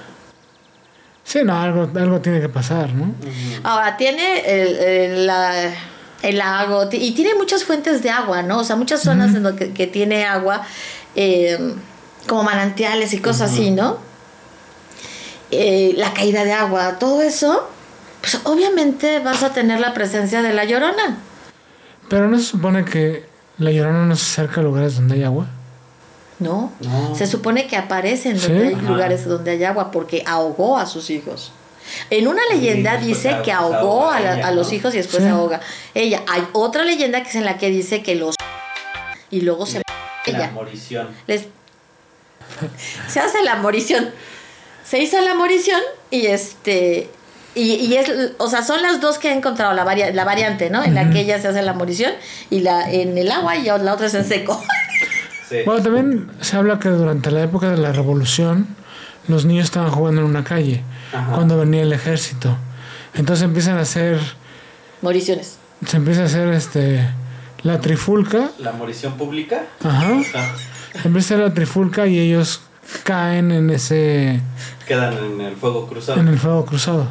Sí, no, algo, algo tiene que pasar, ¿no? ahora tiene el, el, la- el lago y tiene muchas fuentes de agua, ¿no? O sea, muchas zonas en donde que, que tiene agua, eh, como manantiales y cosas así, ¿no? Eh, la caída de agua, todo eso, pues obviamente vas a tener la presencia de la llorona. Pero no se supone que la llorona no se acerca a lugares donde hay agua. No, No. se supone que aparece en ¿Sí? donde hay Ajá. lugares donde hay agua porque ahogó a sus hijos. En una leyenda dice que ahogó a, la- ella, a los ¿no? hijos y después Sí. se ahoga. Ella, hay otra leyenda que es en la que dice que los y luego se La ella morición. les se hace la morición. Se hizo la morición y este y, y es o sea, son las dos que he encontrado la, varia- la variante, ¿no? En la que ella se hace la morición y la en el agua y la otra es en seco. Sí. Bueno, también se habla que durante la época de la revolución los niños estaban jugando en una calle Ajá. cuando venía el ejército. Entonces empiezan a hacer, Moriciones. se empieza a hacer este la trifulca, La morición pública. ajá, Ah, empieza la trifulca y ellos caen en ese Quedan en el fuego cruzado. en el fuego cruzado.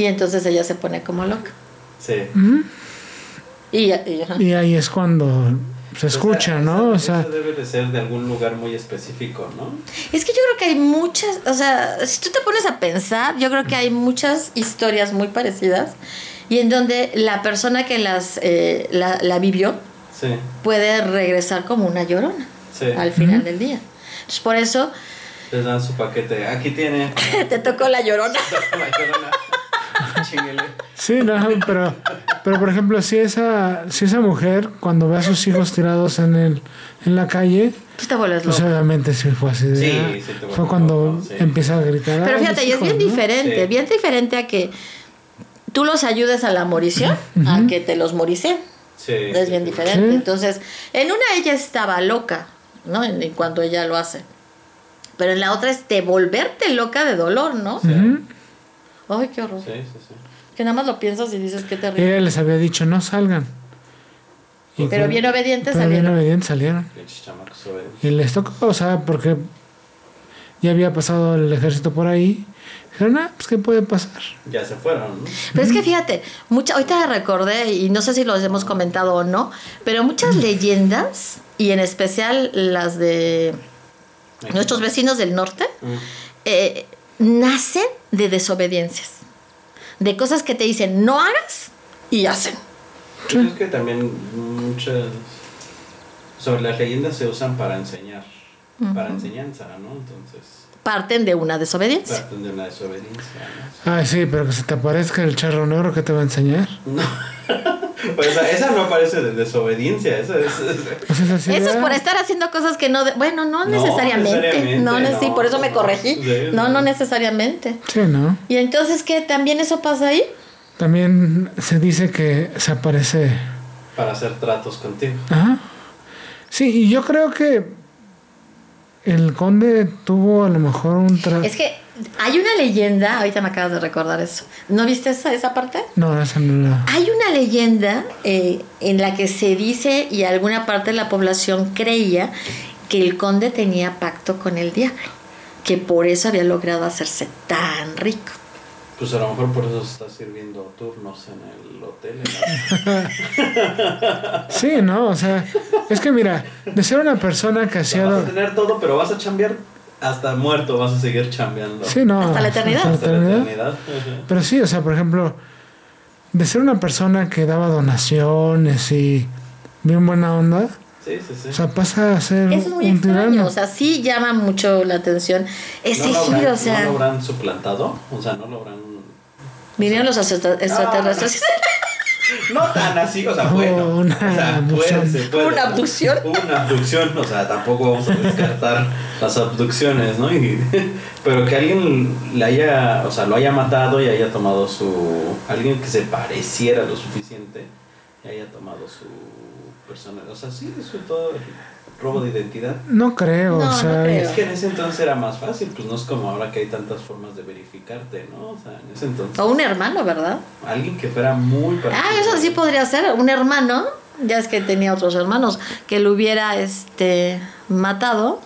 Y entonces ella se pone como loca. Sí. Y, y-. Y ahí es cuando se escucha, O sea, ¿no? O sea, debe de ser de algún lugar muy específico, ¿no? Es que yo creo que hay muchas, o sea, si tú te pones a pensar, yo creo que hay muchas historias muy parecidas y en donde la persona que las eh, la, la vivió Sí, puede regresar como una llorona sí. al final del día. Entonces, por eso Les dan su paquete. Aquí tiene. te tocó la llorona. Sí, no, pero, pero por ejemplo, si esa, si esa mujer cuando ve a sus hijos tirados en el, en la calle, Tú te vuelves pues obviamente sí fue así. Sí, ah, sí te fue cuando loco, sí. empieza a gritar. Pero "Ay, fíjate, y es bien hijos", ¿no? diferente, Sí. bien diferente a que tú los ayudes a la morición, a que te los moricen. Sí. Es sí, bien diferente. Entonces, en una ella estaba loca, ¿no? En, en cuanto ella lo hace. Pero en la otra es de volverte loca de dolor, ¿no? Ay, qué horror. Sí, sí, sí. Que nada más lo piensas y dices qué terrible. ella les había dicho, no salgan. Y Pero bien obedientes pero bien salieron. obedientes salieron. Y les tocó, o sea, porque ya había pasado el ejército por ahí. Dijeron, ah, pues qué puede pasar. Ya se fueron, ¿no? Pero es que fíjate, mucha, ahorita recordé, y no sé si los hemos comentado o no, pero muchas leyendas, y en especial las de nuestros vecinos del norte, Mm. eh, nacen de desobediencias. De cosas que te dicen no hagas y hacen. Es que también muchas. Sobre las leyendas se usan para enseñar. Para enseñanza, ¿no? Entonces. Parten de una desobediencia. Parten de una desobediencia, ¿no? Ah, sí, pero que se te aparezca el charro negro que te va a enseñar. No. pues esa, esa no parece de desobediencia, esa es. es- Pues. Eso es por estar haciendo cosas que no... de- bueno, no, No necesariamente. No, ne- sí, no, por eso me no, corregí. sí, no, no necesariamente. Sí, ¿no? Y entonces, ¿qué? ¿También eso pasa ahí? También se dice que se aparece. para hacer tratos contigo. Ajá. Sí, y yo creo que el conde tuvo a lo mejor un trato. Es que hay una leyenda, ahorita me acabas de recordar eso. ¿No viste esa, esa parte? No, esa no la. Hay una leyenda eh, en la que se dice y alguna parte de la población creía que el conde tenía pacto con el diablo, que por eso había logrado hacerse tan rico. Pues a lo mejor por eso se está sirviendo turnos en el hotel. ¿no? Sí, no, o sea, es que mira, de ser una persona que hacía. vas a tener todo, pero vas a chambear hasta muerto, vas a seguir chambeando. Sí, no. Hasta la eternidad. hasta la Hasta la eternidad. Pero sí, o sea, por ejemplo, de ser una persona que daba donaciones y bien buena onda, Sí, sí, sí. o sea, pasa a ser Eso es muy un extraño, tirano. o sea, sí llama mucho la atención ese ¿No lo habrán- giro, o sea, ¿No lo habrán suplantado? O sea, no lo habrán... vinieron los extra- extraterrestres. No tan así, o sea, bueno. Una o sea, abducción. puede, se puede, Una abducción. Una abducción, o sea, tampoco vamos a descartar las abducciones, ¿no? Y- pero que alguien le haya, o sea, lo haya matado y haya tomado su... Alguien que se pareciera lo suficiente y haya tomado su personalidad. O sea, sí, eso todo robo de identidad. No creo, No, o no sea, creo. Es que en ese entonces era más fácil, pues no es como ahora que hay tantas formas de verificarte, ¿no? O sea, en ese entonces... O un hermano, ¿verdad? Alguien que fuera muy Ah, eso sí podría ser, un hermano, ya es que tenía otros hermanos, que lo hubiera este matado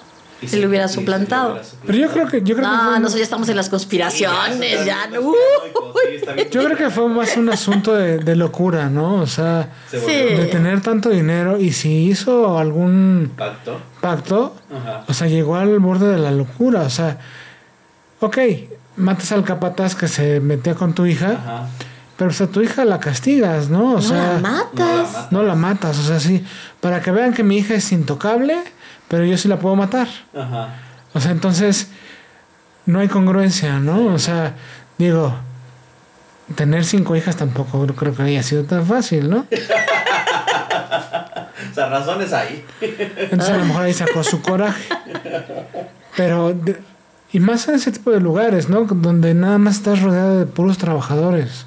y se- lo hubiera se suplantado. hubiera suplantado. pero yo creo que yo creo que No, fue, nosotros ya estamos en las conspiraciones, Sí, ya, bien yo creo que fue más un asunto de, de locura, ¿no? O sea, Se Sí. volvió de tener tanto dinero y si hizo algún pacto. pacto, Ajá. o sea, llegó al borde de la locura, o sea, ok, matas al capataz que se metía con tu hija, Ajá. pero pues a tu hija la castigas, ¿no? O No sea, la no la matas. matas. no la matas, o sea, sí, para que vean que mi hija es intocable, pero yo sí la puedo matar. Ajá. O sea, entonces no hay congruencia, ¿no? O sea, digo, tener cinco hijas tampoco creo que haya sido tan fácil, ¿no? O sea, razones ahí. Entonces a lo mejor ahí sacó su coraje. Pero, de- y más en ese tipo de lugares, ¿no? Donde nada más estás rodeado de puros trabajadores.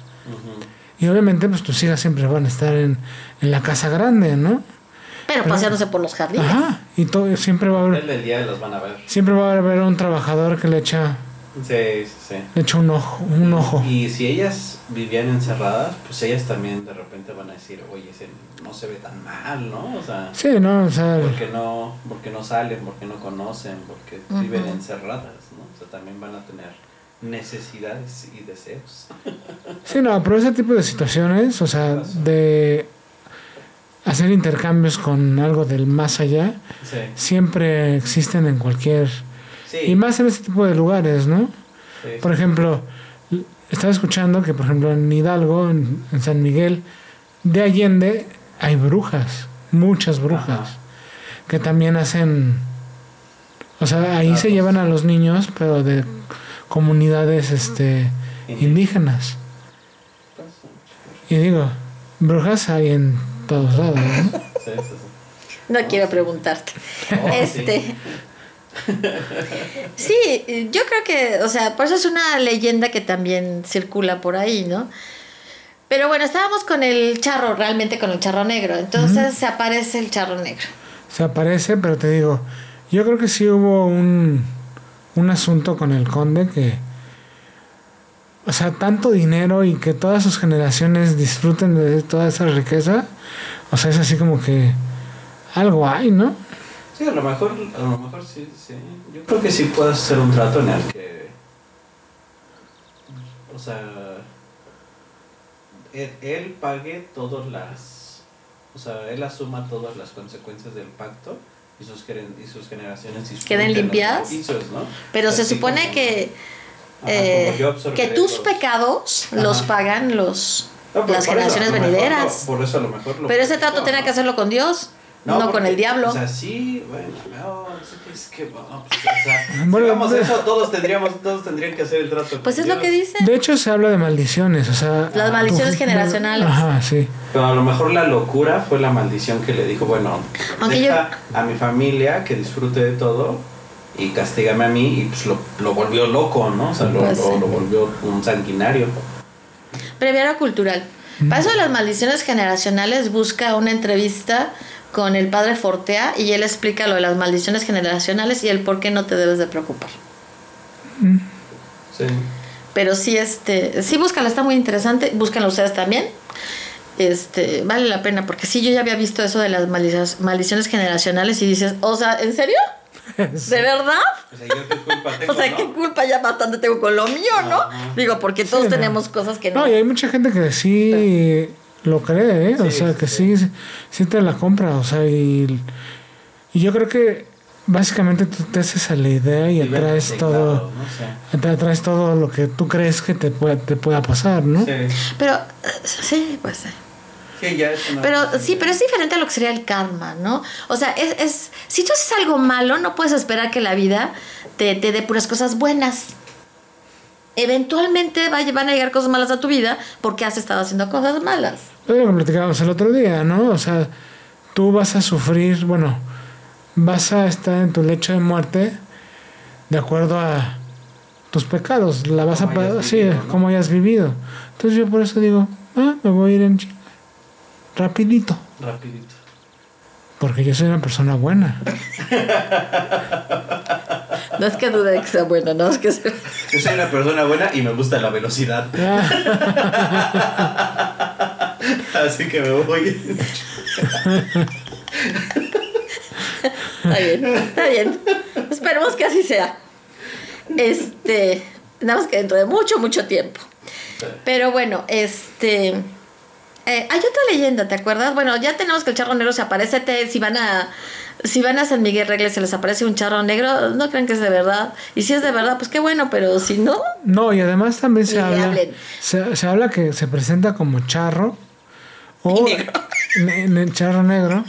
Y obviamente, pues tus hijas siempre van a estar en, en la casa grande, ¿no? Pero paseándose por los jardines. Ajá. Y todo, siempre va a haber, El del día los van a ver. siempre va a haber un trabajador que le echa, Sí, sí, sí. le echa un ojo, un ojo. Y si ellas vivían encerradas, pues ellas también de repente van a decir, oye, ese no se ve tan mal, ¿no? O sea, Sí, ¿no? O sea, ¿por qué no, por qué no salen? ¿Por qué no conocen? Porque viven encerradas, ¿no? O sea, también van a tener necesidades y deseos. sí, no, pero ese tipo de situaciones, o sea, de hacer intercambios con algo del más allá, Sí. siempre existen en cualquier... Sí. Y más en ese tipo de lugares, ¿no? sí. Por ejemplo, estaba escuchando que, por ejemplo, en Hidalgo, en, en San Miguel de Allende, hay brujas, muchas brujas, Ajá. que también hacen, o sea, ahí se llevan a los niños, pero de comunidades este, indígenas. Y digo, brujas hay en todos lados, ¿no? Sí, sí, sí. No quiero preguntarte. Oh, este. Sí, yo creo que, o sea, por eso es una leyenda que también circula por ahí, ¿no? Pero bueno, estábamos con el charro, realmente con el charro negro. Entonces se aparece el charro negro. Se aparece, pero te digo, yo creo que sí hubo un, un asunto con el conde que, o sea, tanto dinero y que todas sus generaciones disfruten de toda esa riqueza, o sea, es así como que algo hay, ¿no? Sí, a lo mejor, a lo mejor sí, sí. Yo creo que sí puedes hacer un trato en el que, o sea, él, él pague todas las, o sea, él asuma todas las consecuencias del pacto y sus, geren- y sus generaciones disfruten ¿Queden los limpiadas? Pero se supone como- que, Ajá, eh, que tus los- pecados los pagan los, No, las eso, generaciones venideras. lo- por eso a lo mejor lo Pero ese trato no, tiene ¿no? que hacerlo con Dios, no, con porque, el diablo. O sea, sí, bueno, no, es que, es que, bueno, pues, o sea, Bueno, si hagamos de- eso, todos tendríamos, todos tendrían que hacer el trato. Pues con es lo que Dios. dice. De hecho, se habla de maldiciones, o sea... Las maldiciones generacionales. Ajá, sí. Pero a lo mejor la locura fue la maldición que le dijo, bueno, Aunque deja a mi familia que disfrute de todo y castígame a mí y pues lo, lo volvió loco, ¿no? O sea, lo, Pues lo- volvió un sanguinario. Breviario cultural. Para eso de las maldiciones generacionales busca una entrevista con el padre Fortea y él explica lo de las maldiciones generacionales y el por qué no te debes de preocupar. Sí. Pero sí, este, sí búscalo, está muy interesante. Búscanlo ustedes también. Este, vale la pena, porque sí, yo ya había visto eso de las maldiciones, maldiciones generacionales y dices, o sea, ¿en serio? ¿De verdad? O sea, yo qué culpa tengo, O sea, ¿no? qué culpa ya bastante tengo con lo mío, ¿no? Ajá. Digo, porque todos Sí, no. tenemos cosas que no. No, y hay mucha gente que sí lo cree, ¿eh? o Sí, sea, que sí. sí, sí te la compra, o sea, y, y yo creo que básicamente tú te haces a la idea y Viven atraes todo, ¿no? Atraes todo lo que tú crees que te, puede, te pueda pasar, ¿no? Pero, eh, sí, pues sí. Sí, ya es una Pero sí, pero es diferente a lo que sería el karma, ¿no? O sea, es, es si tú haces algo malo, no puedes esperar que la vida te, te dé puras cosas buenas. Eventualmente va a- van a llegar cosas malas a tu vida porque has estado haciendo cosas malas. Es lo que platicábamos el otro día, ¿no? O sea, tú vas a sufrir, bueno, vas a estar en tu lecho de muerte de acuerdo a tus pecados, la vas a pa- sí, vivido, ¿no? como hayas vivido. Entonces yo por eso digo, ah, me voy a ir en chinga, rapidito, Rapidito. porque yo soy una persona buena. No es que dude de que sea bueno, no es que sea... Yo soy una persona buena y me gusta la velocidad. Así que me voy. Está bien, está bien. Esperemos que así sea. Este, nada más que dentro de mucho, mucho tiempo. Pero bueno, este. Eh, hay otra leyenda, ¿te acuerdas? Bueno, ya tenemos que el charro negro se aparece. te- si van a. Si van a San Miguel Regles se les aparece un charro negro, no crean que es de verdad. Y si es de verdad, pues qué bueno, pero si no, No, y además también se habla, se, se habla que se presenta como charro o ne- ne- charro negro.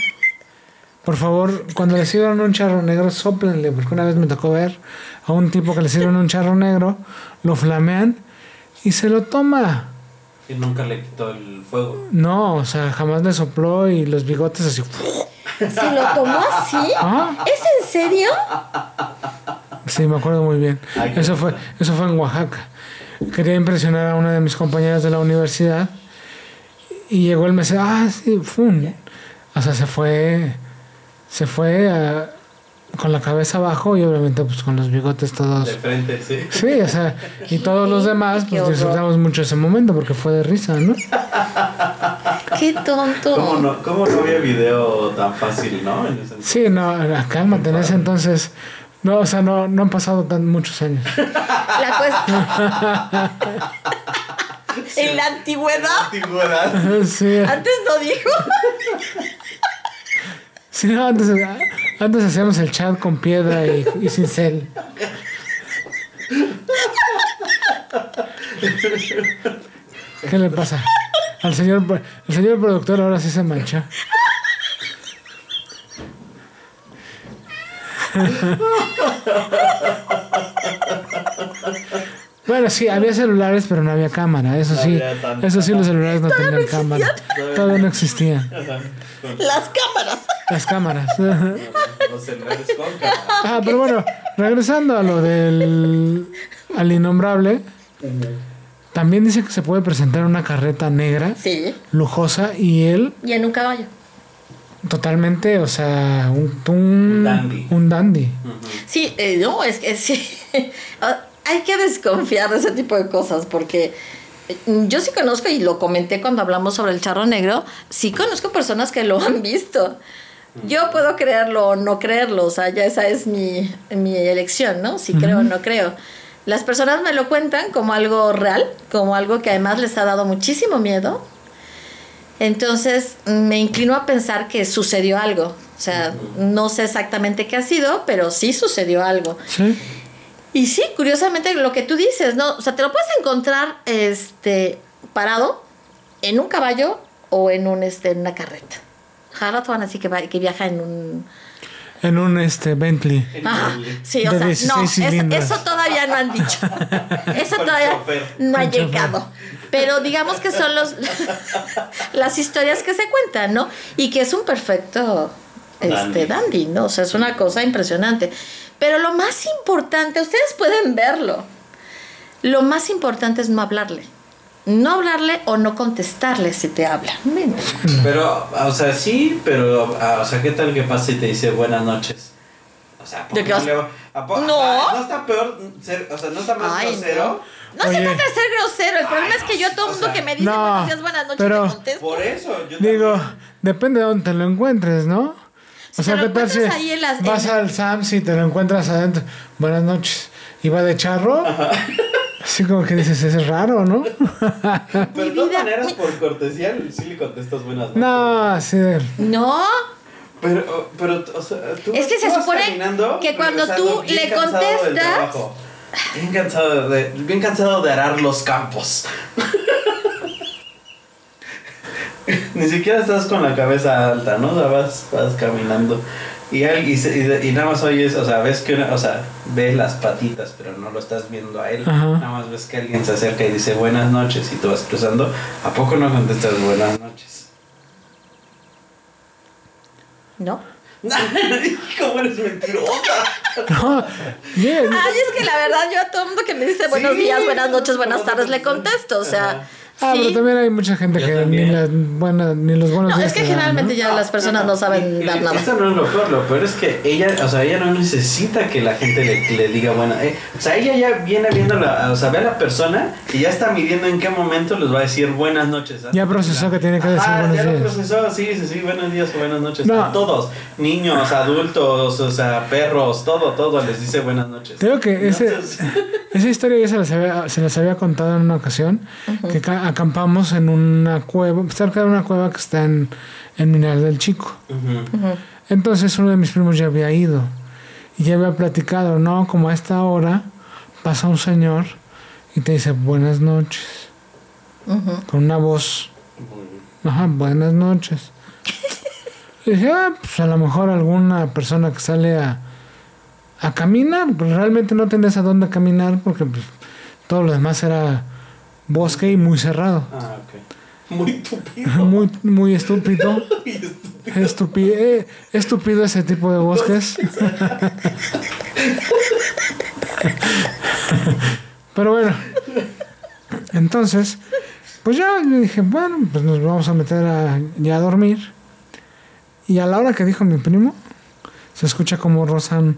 Por favor, cuando le sirvan un charro negro, soplenle, porque una vez me tocó ver a un tipo que le sirven un charro negro, lo flamean y se lo toma. Y nunca le quitó el fuego. No, o sea, jamás le sopló y los bigotes así. si lo tomó así, Ah, ¿es en serio? sí, me acuerdo muy bien. Eso fue, eso fue en Oaxaca. Quería impresionar a una de mis compañeras de la universidad y llegó el mes, ah, sí, fun. O sea, se fue, se fue ah, con la cabeza abajo y obviamente pues con los bigotes todos. De frente, sí. Sí, o sea, y todos los demás pues disfrutamos mucho ese momento porque fue de risa, ¿no? Qué tonto. ¿Cómo no, ¿Cómo no había video tan fácil, no? En ese entonces. Sí, no, cálmate, en ese entonces, no, o sea, no, no han pasado tan muchos años. La cuestión. en la antigüedad, Antigüedad. Sí, antes no dijo. sí, no, antes, antes hacíamos el chat con piedra y, y cincel. ¿Qué le pasa? Al señor, el señor productor ahora sí se mancha. Bueno, sí, había celulares, pero no había cámara. Eso No sí, eso sí, los celulares no tenían cámara. Todavía no existían Las cámaras. las cámaras. Los celulares con cámara. Ah, pero bueno, regresando a lo del al innombrable, también dice que se puede presentar una carreta negra, Sí. lujosa, y él Y en un caballo. totalmente, o sea, un, un, dandy. un dandy. Sí, eh, no, es que sí. Hay que desconfiar de ese tipo de cosas porque eh, yo sí conozco y lo comenté cuando hablamos sobre el charro negro, sí conozco personas que lo han visto. Yo puedo creerlo o no creerlo, o sea, ya esa es mi, mi elección, ¿no? Si creo o no creo. Las personas me lo cuentan como algo real, como algo que además les ha dado muchísimo miedo. Entonces me inclino a pensar que sucedió algo. O sea, no sé exactamente qué ha sido, pero sí sucedió algo. ¿Sí? Y sí, curiosamente lo que tú dices, ¿no? O sea, te lo puedes encontrar este, parado en un caballo o en, un, este, en una carreta. Van así que, va- que viaja en un... En un este Bentley. Ajá, sí, o De sea, 16 no, eso, cilindros. eso todavía no han dicho. Eso todavía no ha llegado. Pero digamos que son los las historias que se cuentan, ¿no? Y que es un perfecto este Dandy. dandy, ¿no? O sea, es una cosa impresionante. Pero lo más importante, ustedes pueden verlo. Lo más importante es no hablarle. No hablarle o no contestarle si te habla. Pero, o sea, sí, pero, ah, o sea, ¿qué tal que pasa y te dice buenas noches? O sea, ¿a poco ¿De qué vas- le va- a po- No. ah, ¿No está peor ser, o sea, no está más Ay, grosero? No se trata de ser grosero. El problema es que yo a todo o mundo sea, que me dice no, buenos días, buenas noches, pero- contesto. Por eso, yo Digo, también. depende de dónde te lo encuentres, ¿no? Si O sea, te lo ¿qué tal si encuentras ahí en las- vas en- al Sams y te lo encuentras adentro? Buenas noches. Y va de charro. Así como que dices, es raro, ¿no? Pero de todas vida- maneras, mi- por cortesía, sí le contestas buenas noches. no, de... No, Pero, pero, o sea, tú Es que tú se supone que cuando tú bien le cansado del contestas- trabajo. Bien cansado, de, bien cansado de arar los campos. Ni siquiera estás con la cabeza alta, ¿no? O sea, vas, vas caminando. Y, al- y, se- y de- y nada más oyes, o sea, ves que una, o sea, ves las patitas, pero no lo estás viendo a él. Ajá. Nada más ves que alguien se acerca y dice buenas noches y tú vas cruzando. ¿A poco no contestas buenas noches? no. ¿Cómo eres mentirosa? No, bien. Ay, es que la verdad yo a todo mundo que me dice buenos Sí, días, buenas noches, ¿cómo buenas tardes, le contesto. O sea, Ajá. Ah, sí. pero también hay mucha gente Yo que ni, las buenas, ni los buenos No, días es que te dan, generalmente ¿no? ya las personas no saben Y- dar y- nada. Eso no es lo peor, lo peor es que ella, o sea, ella no necesita que la gente le, le diga buena. eh, o sea, ella ya viene viendo la, o sea, ve a la persona y ya está midiendo en qué momento les va a decir buenas noches. Ya procesó que tiene que decir Ajá, buenos ya días. lo procesó, sí, sí, sí, buenos días o buenas noches. No. A todos, niños, adultos, o sea, perros, todo, todo les dice buenas noches. Creo que ese, Entonces, esa historia ya se las, había, se las había contado en una ocasión, que ca- acampamos en una cueva, cerca de una cueva que está en, en Mineral del Chico. Entonces uno de mis primos ya había ido y ya había platicado, ¿no? Como a esta hora pasa un señor y te dice buenas noches, con una voz, ajá, buenas noches. Y dije, ah, pues a lo mejor alguna persona que sale a, a caminar, pues realmente no tenés a dónde caminar porque pues, todo lo demás era bosque y muy cerrado. Ah. Muy tupido. Muy, muy estúpido. Muy estúpido. Estúpido, eh, estúpido ese tipo de bosques. Pero bueno, entonces, pues ya le dije, bueno, pues nos vamos a meter a, ya a dormir. Y a la hora que dijo mi primo, se escucha como rozan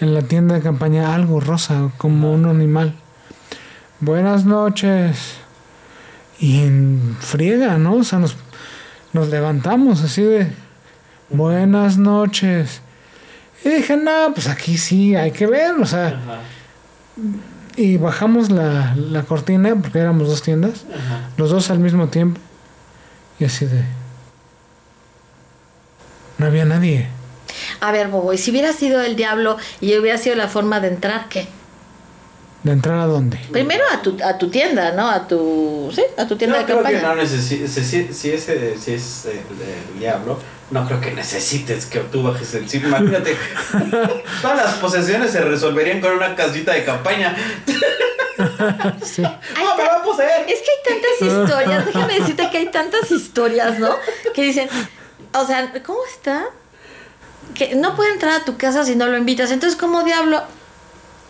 en la tienda de campaña algo rosa, como un animal. Buenas noches. Y en friega, ¿no? O sea, nos, nos levantamos así de buenas noches. Y dije, no, pues aquí sí hay que ver, o sea, Ajá, y bajamos la, la cortina, porque éramos dos tiendas, ajá. los dos al mismo tiempo, y así de... No había nadie. A ver, Bobo, y si hubiera sido el diablo y hubiera sido la forma de entrar, ¿qué? ¿De entrar a dónde? Primero a tu, a tu tienda, ¿no? A tu, sí, a tu tienda No de creo que campaña. no necesites, si, si, si ese, si es el, el diablo, no creo que necesites que tú bajes el sitio. Imagínate, todas las posesiones se resolverían con una casita de campaña. Sí. ¡No, me va a poseer! Es que hay tantas historias, déjame decirte que hay tantas historias, ¿no? Que dicen, o sea, ¿cómo está? Que no puede entrar a tu casa si no lo invitas. Entonces, ¿cómo diablo?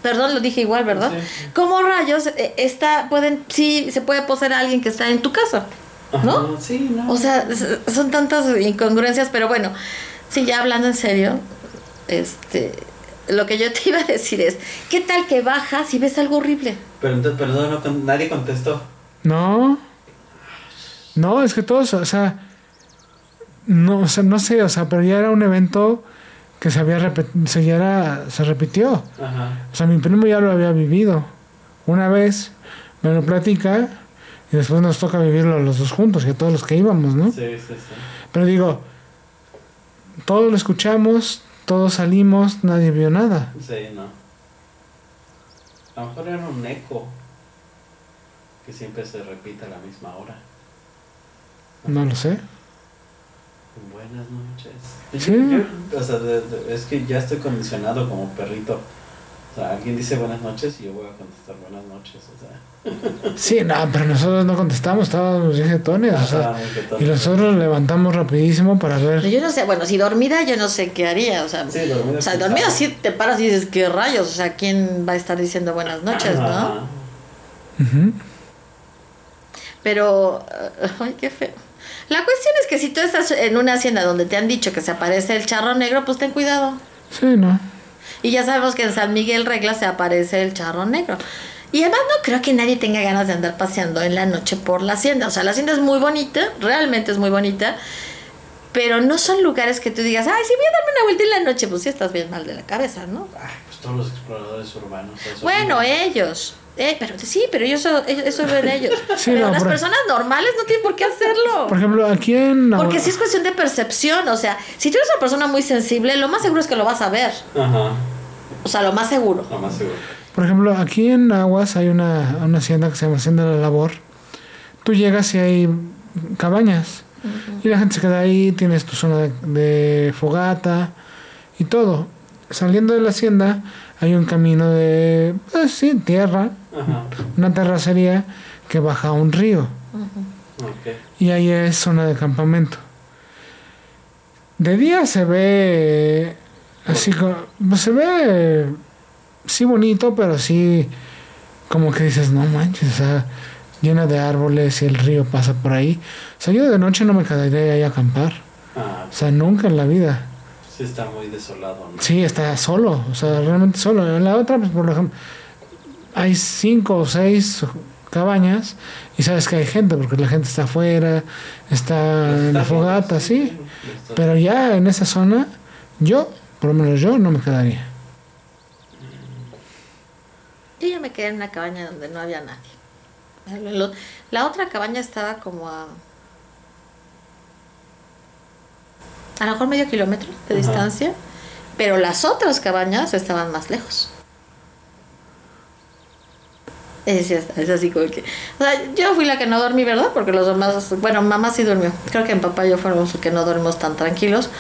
Perdón, lo dije igual, ¿verdad? Sí. ¿Cómo rayos eh, está, pueden, sí, se puede poseer a alguien que está en tu casa? ¿No? Ajá, Sí, no. O sea, son tantas incongruencias, pero bueno, sí, ya hablando en serio, este, lo que yo te iba a decir es, ¿qué tal que bajas y ves algo horrible? Pero entonces, perdón, no nadie contestó. No. No, es que todos, o sea, no, o sea, no sé, o sea, pero ya era un evento que se había repetido, se, ya era, se repitió. Ajá. O sea, mi primo ya lo había vivido. Una vez me lo platica y después nos toca vivirlo los dos juntos, y a todos los que íbamos, ¿no? Sí, sí, sí. Pero digo, todos lo escuchamos, todos salimos, nadie vio nada. Sí, no. A lo mejor era un eco que siempre se repite a la misma hora. No lo sé. Buenas noches. Sí. Yo- o sea, de- de- es que ya estoy condicionado como perrito. O sea, alguien dice buenas noches y yo voy a contestar buenas noches. O sea, Sí, no, pero nosotros no contestamos, estábamos bien jetones, o sea, y nosotros levantamos rapidísimo para ver. Yo no sé, bueno, si dormida yo no sé qué haría, o sea, Sí, dormida o sea, dormida sí te paras y dices, ¿qué rayos? O sea, ¿quién va a estar diciendo buenas noches, no? Ajá. Ujú. Pero, ay, qué feo. La cuestión es que si tú estás en una hacienda donde te han dicho que se aparece el charro negro, pues ten cuidado. Sí, no. Y ya sabemos que en San Miguel Regla se aparece el charro negro. Y además no creo que nadie tenga ganas de andar paseando en la noche por la hacienda. O sea, la hacienda es muy bonita, realmente es muy bonita, pero no son lugares que tú digas, ay, sí, voy a darme una vuelta en la noche. Pues sí estás bien mal de la cabeza, ¿no? Ay, pues todos los exploradores urbanos. eso Bueno, ellos. Eh, pero sí, pero ellos, eso, eso ven ellos. Sí, pero no, las por- personas normales no tienen por qué hacerlo. Por ejemplo, aquí en. Porque sí es cuestión de percepción. O sea, si tú eres una persona muy sensible, lo más seguro es que lo vas a ver. Ajá, O sea, lo más seguro. lo más seguro. Por ejemplo, aquí en Aguas hay una, una hacienda que se llama Hacienda de la Labor. Tú llegas y hay cabañas. Y la gente se queda ahí, tienes tu zona de, de fogata y todo. Saliendo de la hacienda hay un camino de, pues sí, tierra, Ajá, una terracería que baja a un río. Y ahí es zona de campamento. De día se ve así como, pues se ve sí bonito, pero sí como que dices, no manches, o sea, llena de árboles y el río pasa por ahí. O sea, yo de noche no me quedaría ahí a acampar. Ah, O sea, nunca en la vida. sí está muy desolado, ¿no? Sí, está solo, o sea, realmente solo. En la otra, pues por ejemplo, hay cinco o seis cabañas y sabes que hay gente porque la gente está afuera, está en la fogata, sí. Pero ya en esa zona, yo, por lo menos yo, no me quedaría. Yo ya me quedé en una cabaña donde no había nadie. La otra cabaña estaba como a. A lo mejor medio kilómetro de Ajá. distancia. Pero las otras cabañas estaban más lejos. Es, es- así como que. O sea, yo fui la que no dormí, ¿verdad? Porque los demás. Bueno, mamá sí durmió. Creo que mi papá y yo fuimos los que no dormimos tan tranquilos.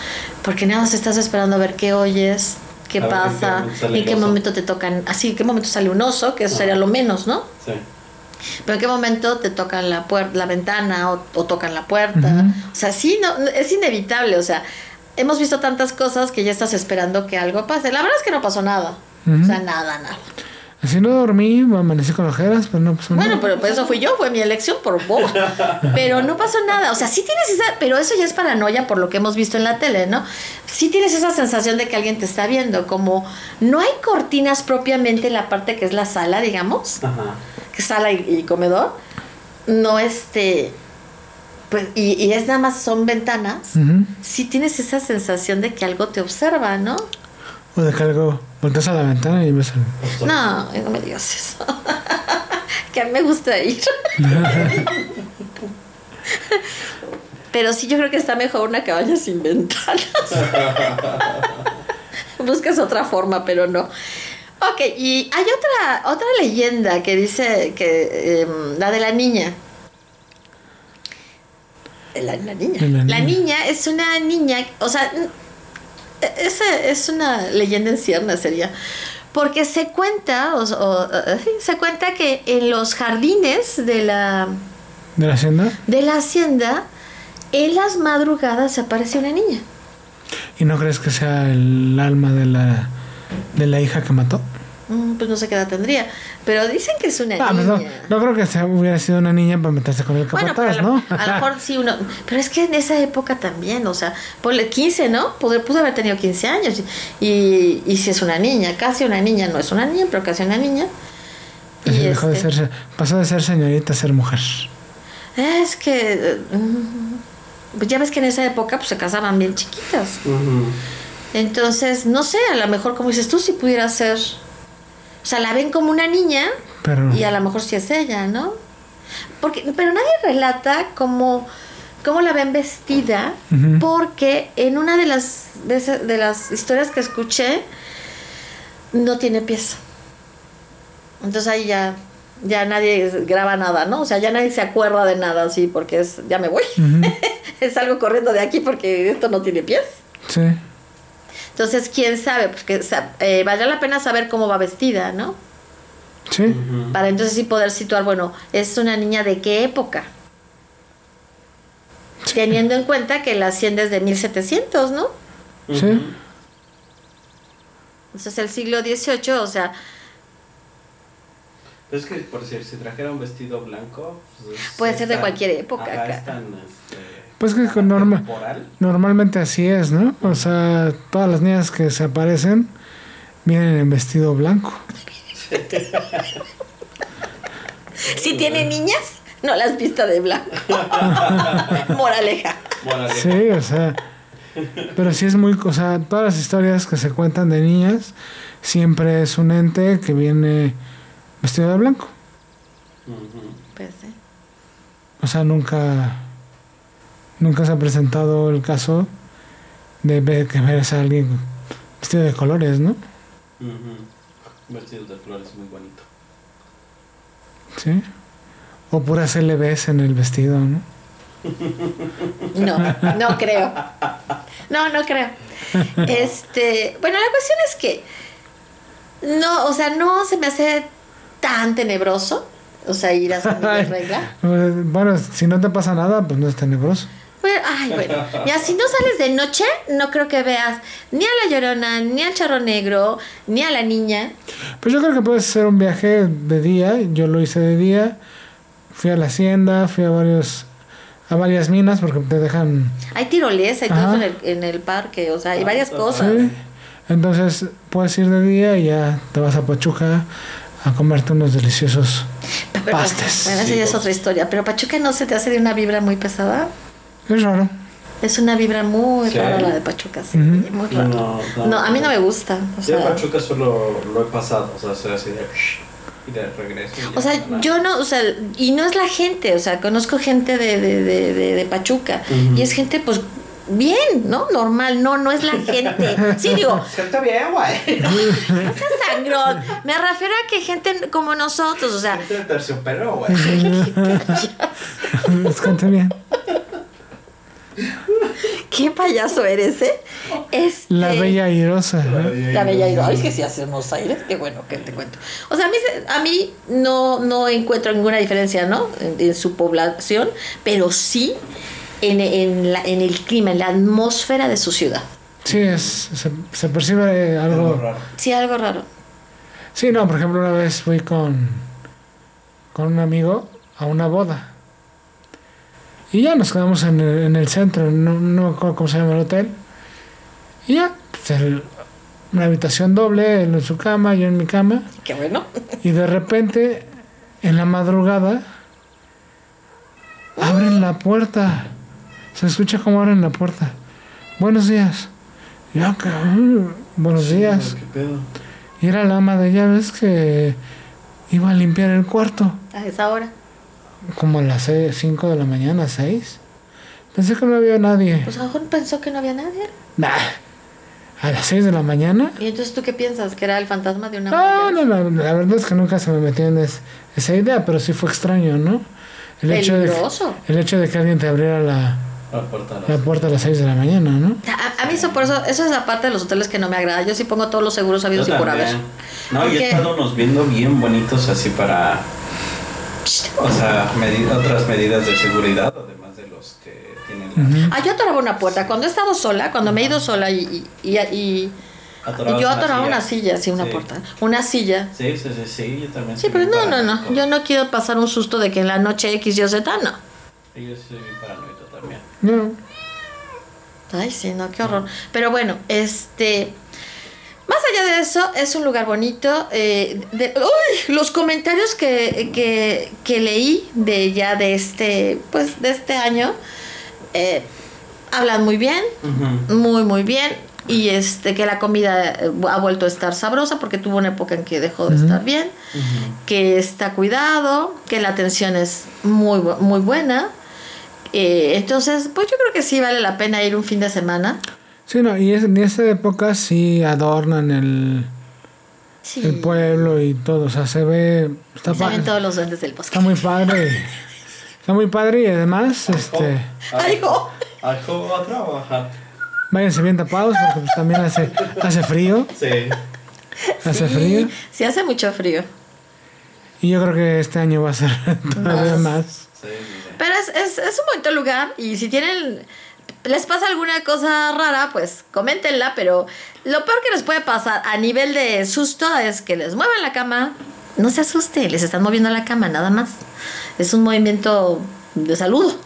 Porque nada más estás esperando a ver qué oyes, qué A ver en qué pasa, en qué momento te tocan. Así, en qué momento sale un oso, que eso sería lo menos, ¿no? Sí. Pero en qué momento te tocan la puerta, la ventana o, o tocan la puerta. Ujú. O sea, sí, no, es inevitable. O sea, hemos visto tantas cosas que ya estás esperando que algo pase. La verdad es que no pasó nada. Ujú. O sea, nada, nada. Así no dormí, amanecí con ojeras, pero no pasó Bueno, nada. pero pues eso fui yo, fue mi elección por boba. Pero no pasó nada. O sea, sí tienes esa, pero eso ya es paranoia por lo que hemos visto en la tele, ¿no? Sí tienes esa sensación de que alguien te está viendo, como no hay cortinas propiamente en la parte que es la sala, digamos, Ajá. que sala y, y comedor. No este, pues, y, y es nada más son ventanas. Ujú. Sí tienes esa sensación de que algo te observa, ¿no? O de que algo, volteas a la ventana y ves al... No, no me digas eso. que a mí me gusta ir. Pero sí, yo creo que está mejor una cabaña sin ventanas. Buscas otra forma, pero no. Ok, y hay otra, otra leyenda que dice que em, la de la niña. La, la niña. La niña es una niña, o sea, esa es una leyenda en cierna sería. Porque se cuenta, o, o- eh, se cuenta que en los jardines de la, ¿De la hacienda? de la hacienda, en las madrugadas aparece una niña. ¿Y no crees que sea el alma de la, de la hija que mató? Mm, Pues no sé qué edad tendría. Pero dicen que es una Ah, pues no, niña. no creo que sea- hubiera sido una niña para meterse con el Bueno, capataz, lo- ¿no? a lo mejor sí uno. Pero es que en esa época también, o sea, ponle 15, ¿no? Pudo, pudo haber tenido 15 años. Y, y si es una niña, casi una niña, no es una niña, pero casi una niña. Y Ese dejó de este, ser, pasó de ser señorita a ser mujer. es que. pues ya ves que en esa época pues, se casaban bien chiquitas. Entonces, no sé, a lo mejor, como dices tú, si pudiera ser. O sea, la ven como una niña Pero y a lo mejor sí es ella, ¿no? Porque, pero nadie relata cómo, cómo la ven vestida, porque en una de las veces, de las historias que escuché, no tiene pies. Entonces ahí ya, ya nadie graba nada, ¿no? O sea, ya nadie se acuerda de nada así, porque es, ya me voy. Ujú. es algo corriendo de aquí porque esto no tiene pies. sí. Entonces, quién sabe, porque eh, valdría la pena saber cómo va vestida, ¿no? Sí. Para entonces sí poder situar, bueno, es una niña de qué época. Teniendo en cuenta que la hacienda es de 1700, ¿no? Sí. Entonces el siglo XVIII, o sea, Pero es que, por decir, si trajera un vestido blanco... pues, es- Puede ser de tan- cualquier época, acá. es tan, este, Pues que con norma-. Normalmente así es, ¿no? O sea, todas las niñas que se aparecen vienen en vestido blanco. si tiene niñas, no las vista de blanco. Moraleja. Moraleja. Sí, o sea. Pero sí es muy. O sea, todas las historias que se cuentan de niñas, siempre es un ente que viene vestido de blanco. Pues, sí. O sea, nunca. Nunca se ha presentado el caso de ver que veas a alguien vestido de colores, ¿no? Un vestido de flores muy bonito. Sí. O puras LBs en el vestido, ¿no? No, no creo. No, no creo. Este, bueno, la cuestión es que no, o sea, no se me hace tan tenebroso, o sea, ir a San Miguel Regla. Eh, Bueno, si no te pasa nada, pues no es tenebroso. Bueno, ay, bueno. Ya si no sales de noche, no creo que veas ni a la llorona, ni al charro negro, ni a la niña. Pues yo creo que puedes hacer un viaje de día. Yo lo hice de día. Fui a la hacienda, fui a varios a varias minas porque te dejan. Hay tirolesa y todo en el, en el parque, o sea, hay varias cosas. Sí. Entonces puedes ir de día y ya te vas a Pachuca a comerte unos deliciosos Pero, pastes. Bueno, esa ya es otra historia. Pero Pachuca no se te hace de una vibra muy pesada. Es raro. Es una vibra muy Sí. rara la de Pachuca, sí, muy rara. No, No, no. a mí no me gusta. O Yo sea, Pachuca solo lo he pasado, o sea, soy así de... Y de regreso. y o sea, nada. yo no, o sea, y no es la gente, o sea, conozco gente de, de, de, de, de Pachuca y es gente, pues, bien, ¿no? Normal, no, no es la gente. Sí, digo, Gente bien, güey. ese sangrón. Me refiero a que gente como nosotros, o sea, Gente de terciopelo, güey. es gente bien. Qué payaso eres, ¿eh? Este, La bella airosa. ¿no? La bella Ido. Ay, es que sí hace unos aires, qué bueno que te cuento. O sea, a mí, se- a mí no, no encuentro ninguna diferencia, ¿no? En, en su población, pero sí en, en, la- en el clima, en la atmósfera de su ciudad. Sí, es, se, se percibe Algo algo. raro. Sí, algo raro. Sí, no, por ejemplo, una vez fui con, con un amigo a una boda. Y ya nos quedamos en el, en el centro, no, no me acuerdo cómo se llama el hotel. Y ya, pues, el- una habitación doble, él en su cama, yo en mi cama. Qué bueno. Y de repente, en la madrugada, abren la puerta. Se escucha cómo abren la puerta. Buenos días. Ya, cabrón, buenos días. ¿Qué pedo? Y era la ama de llaves que iba a limpiar el cuarto, A esa hora. Como a las 5 de la mañana, 6. Pensé que no había nadie. Pues mejor pensó que no había nadie. Nah. a las 6 de la mañana. ¿Y entonces tú qué piensas? ¿Que era el fantasma de una No, mujer? no, la, la verdad es que nunca se me metió en es- esa idea, pero sí fue extraño, ¿no? El hecho, de, el hecho de que alguien te abriera la, La puerta a las- la puerta a las 6 de la mañana, ¿no? A, a mí eso por eso, eso es la parte de los hoteles que no me agrada. Yo sí pongo todos los seguros Yo habidos y por haber. No, y Porque- he estado unos viendo bien bonitos así para. O sea, medi- otras medidas de seguridad, además de los que tienen. la- Ah, yo atoraba una puerta. Cuando he estado sola, cuando me he ido sola y, y, y, y- yo atoraba una silla, sí, una Sí. puerta. Una silla. Sí, sí, sí, sí, yo también. Sí, pero no, no, no. Yo no quiero pasar un susto de que en la noche X, Y o Z, no. Sí, Yo soy bien paranoico también. No. Ay, sí, no, qué horror. Pero bueno, este. Más allá de eso, es un lugar bonito. eh, de- ¡Uy! los comentarios que, que, que leí de ya de este, pues, de este año, eh, hablan muy bien, muy, muy bien. Y este, que la comida eh, ha vuelto a estar sabrosa porque tuvo una época en que dejó de estar bien. Que está cuidado, que la atención es muy, muy buena. Eh, entonces, pues yo creo que sí vale la pena ir un fin de semana. Sí, no, y es- en esa época sí adornan el, Sí. el pueblo y todo, o sea, se ve, está, ven todos los duendes del bosque. está muy padre. Está muy padre y además, este, Ay, jo. Ay, jo, a trabajar. váyanse bien tapados porque pues, también hace, hace frío, Sí. hace Sí, frío. Sí, hace mucho frío. Y yo creo que este año va a ser todavía más. Sí, sí. Pero es, es, es un bonito lugar y si tienen... Les pasa alguna cosa rara, pues coméntenla, pero lo peor que les puede pasar a nivel de susto es que les muevan la cama. No se asuste, les están moviendo la cama, nada más. Es un movimiento de saludo.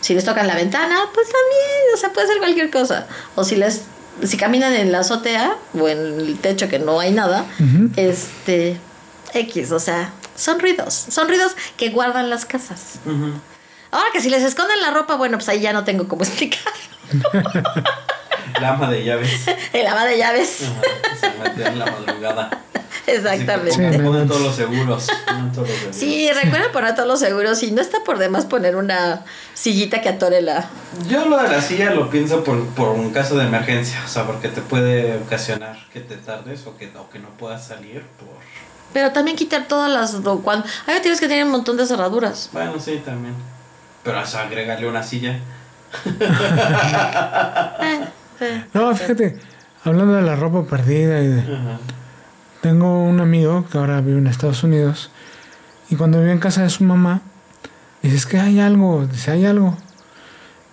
Si les tocan la ventana, pues también, o sea, puede ser cualquier cosa. O si les si caminan en la azotea o en el techo que no hay nada, Ujú. este X, o sea, son ruidos, son ruidos que guardan las casas. Ujú. Ahora que si les esconden la ropa, bueno, pues ahí ya no tengo cómo explicar. La ama de llaves. El ama de llaves. Ajá, Se metió en la madrugada. Exactamente. Sí, ponen todos los seguros. Ponen todos los seguros. Sí, recuerden poner todos los seguros y no está por demás poner una sillita que atore la... Yo lo de la silla lo pienso por, por un caso de emergencia, o sea, porque te puede ocasionar que te tardes o que, o que no puedas salir por... Pero también quitar todas las... Cuando... Hay tienes que tienen un montón de cerraduras. Bueno, sí, también. Pero o sea, agregarle una silla. No, fíjate, hablando de la ropa perdida y de... Ajá. Tengo un amigo que ahora vive en Estados Unidos y cuando vive en casa de su mamá, dice, es que hay algo, dice, hay algo.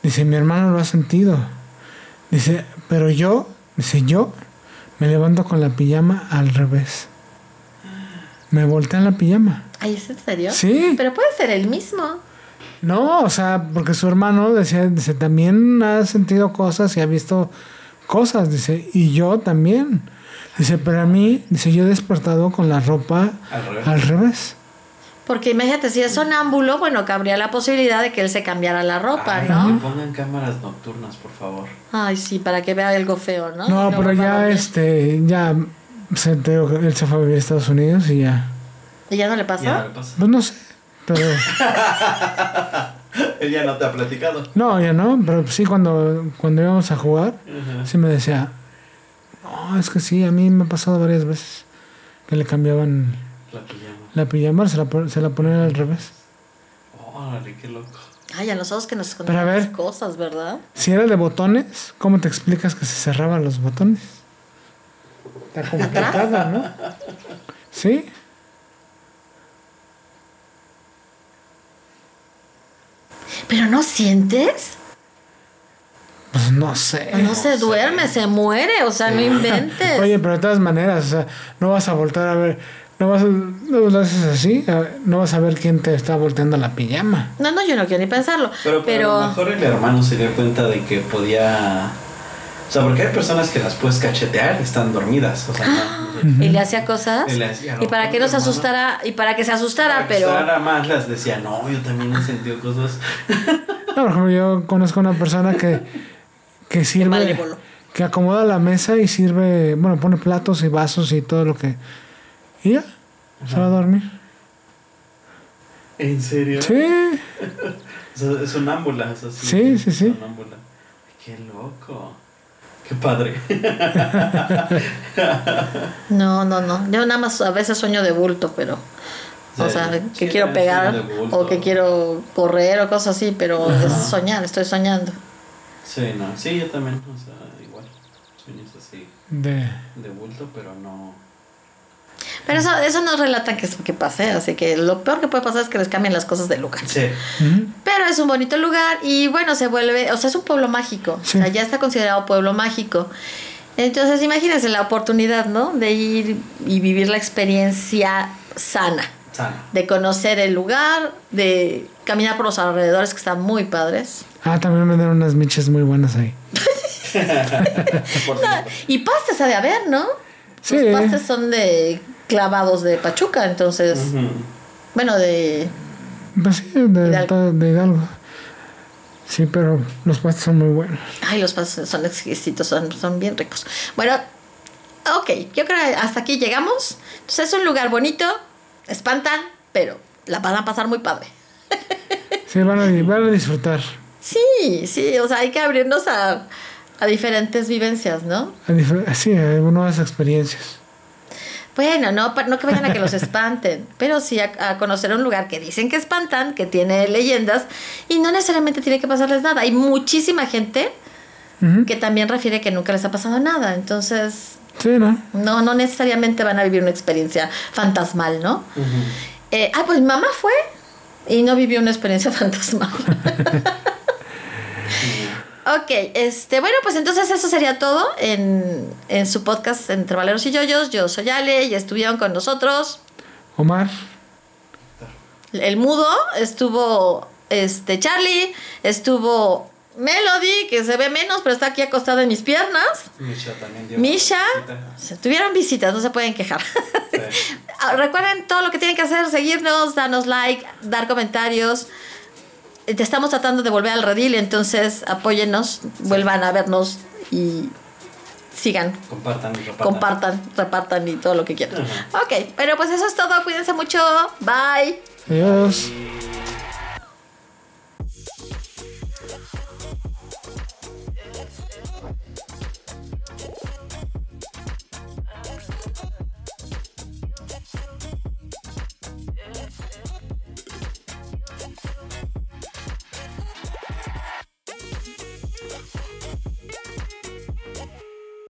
Dice, mi hermano lo ha sentido. Dice, pero yo, dice, yo me levanto con la pijama al revés. Me voltean la pijama. Ay, ¿es en serio? Sí. Pero puede ser el mismo. No, o sea, porque su hermano decía, dice, también ha sentido cosas y ha visto cosas, dice, y yo también. Dice, pero a mí, dice, yo he despertado con la ropa Al revés. al revés. Porque imagínate, si es sonámbulo, bueno, cabría la posibilidad de que él se cambiara la ropa, Ay, ¿no? que pongan cámaras nocturnas, por favor. Ay, sí, para que vea algo feo, ¿no? No, pero ya este, ya se enteró que él se fue a vivir a Estados Unidos y ya. ¿Y ya no le Ya pasa? no le pasa. Pues no sé, pero ya no te ha platicado. no, ya no, pero sí cuando, cuando íbamos a jugar, sí me decía, no, es que sí, a mí me ha pasado varias veces que le cambiaban La pijama. la pijama, se la, se la ponían al revés. Órale, qué loco. Ay, a nosotros que nos ver. cosas, ¿verdad? Si era de botones, ¿cómo te explicas que se cerraban los botones? Está complicado, ¿no? ¿Sí? Pero no sientes. Pues no sé. No se duerme, se muere, o sea, no inventes. Oye, pero de todas maneras, o sea, no vas a voltar a ver, no vas a, no lo haces así, no vas a ver quién te está volteando la pijama. No, no, yo no quiero ni pensarlo. Pero, Pero, a lo mejor el hermano se dio cuenta de que podía. O sea, porque hay personas que las puedes cachetear y están dormidas. O sea, no. y le hacía cosas. Y le hacía, y para que no se asustara, y para que se asustara, Para que pero. Más las decía, no, yo también he sentido cosas. No, por ejemplo, yo conozco una persona que, que sirve, que acomoda la mesa y sirve, bueno, pone platos y vasos y todo lo que... Y ya, se va a dormir. ¿En serio? Sí, es sonámbula. o sea, Sí, sí, sí. sonámbula. Qué loco. Qué padre. No, no, no. Yo nada más a veces sueño de bulto, pero. O sea, Sí, que quiero pegar o que quiero correr o cosas así, pero es soñar, estoy soñando. Sí, no. Sí, yo también. O sea, igual. Sueños así De... de bulto, pero no. Pero eso, eso no relatan que, que pase, así que lo peor que puede pasar es que les cambien las cosas del lugar. Sí. Pero es un bonito lugar y bueno, se vuelve, o sea, es un pueblo mágico, Sí. o sea, ya está considerado pueblo mágico. Entonces, imagínense la oportunidad, ¿no? De ir y vivir la experiencia sana, Sana. de conocer el lugar, de caminar por los alrededores que están muy padres. Ah, también me dieron unas miches muy buenas ahí. Y pastes ha de haber, ¿no? Sí. Los pastes son de clavados de Pachuca, entonces, bueno, de... Pues sí, de Hidalgo. de Hidalgo. Sí, pero los pastos son muy buenos. Ay, los pastes son exquisitos, son, son bien ricos. Bueno, ok, yo creo que hasta aquí llegamos. Entonces es un lugar bonito, espantan, pero la van a pasar muy padre. Sí, van a, van a disfrutar. Sí, sí, o sea, hay que abrirnos a, a diferentes vivencias, ¿no? A dif- sí, a nuevas experiencias. Bueno, no, no que vayan a que los espanten, pero sí a, a conocer un lugar que dicen que espantan, que tiene leyendas y no necesariamente tiene que pasarles nada. Hay muchísima gente que también refiere que nunca les ha pasado nada, entonces Sí, ¿no? no, no necesariamente van a vivir una experiencia fantasmal, ¿no? Eh, ah, pues mi mamá fue y no vivió una experiencia fantasmal. ok, este, bueno, pues entonces eso sería todo en, en su podcast Entre Valeros y Yoyos. Yo soy Ale y estuvieron con nosotros. Omar. El mudo, estuvo este Charlie, estuvo Melody, que se ve menos, pero está aquí acostada en mis piernas. Misha también dio Misha, visita. se tuvieron visitas, no se pueden quejar. Sí. Ah, Recuerden todo lo que tienen que hacer, seguirnos, darnos like, dar comentarios. Te estamos tratando de volver al redil, entonces apóyennos, vuelvan a vernos y sigan, Compartan y repartan. compartan, repartan y todo lo que quieran. Ok, pero pues eso es todo, cuídense mucho, bye. Adiós.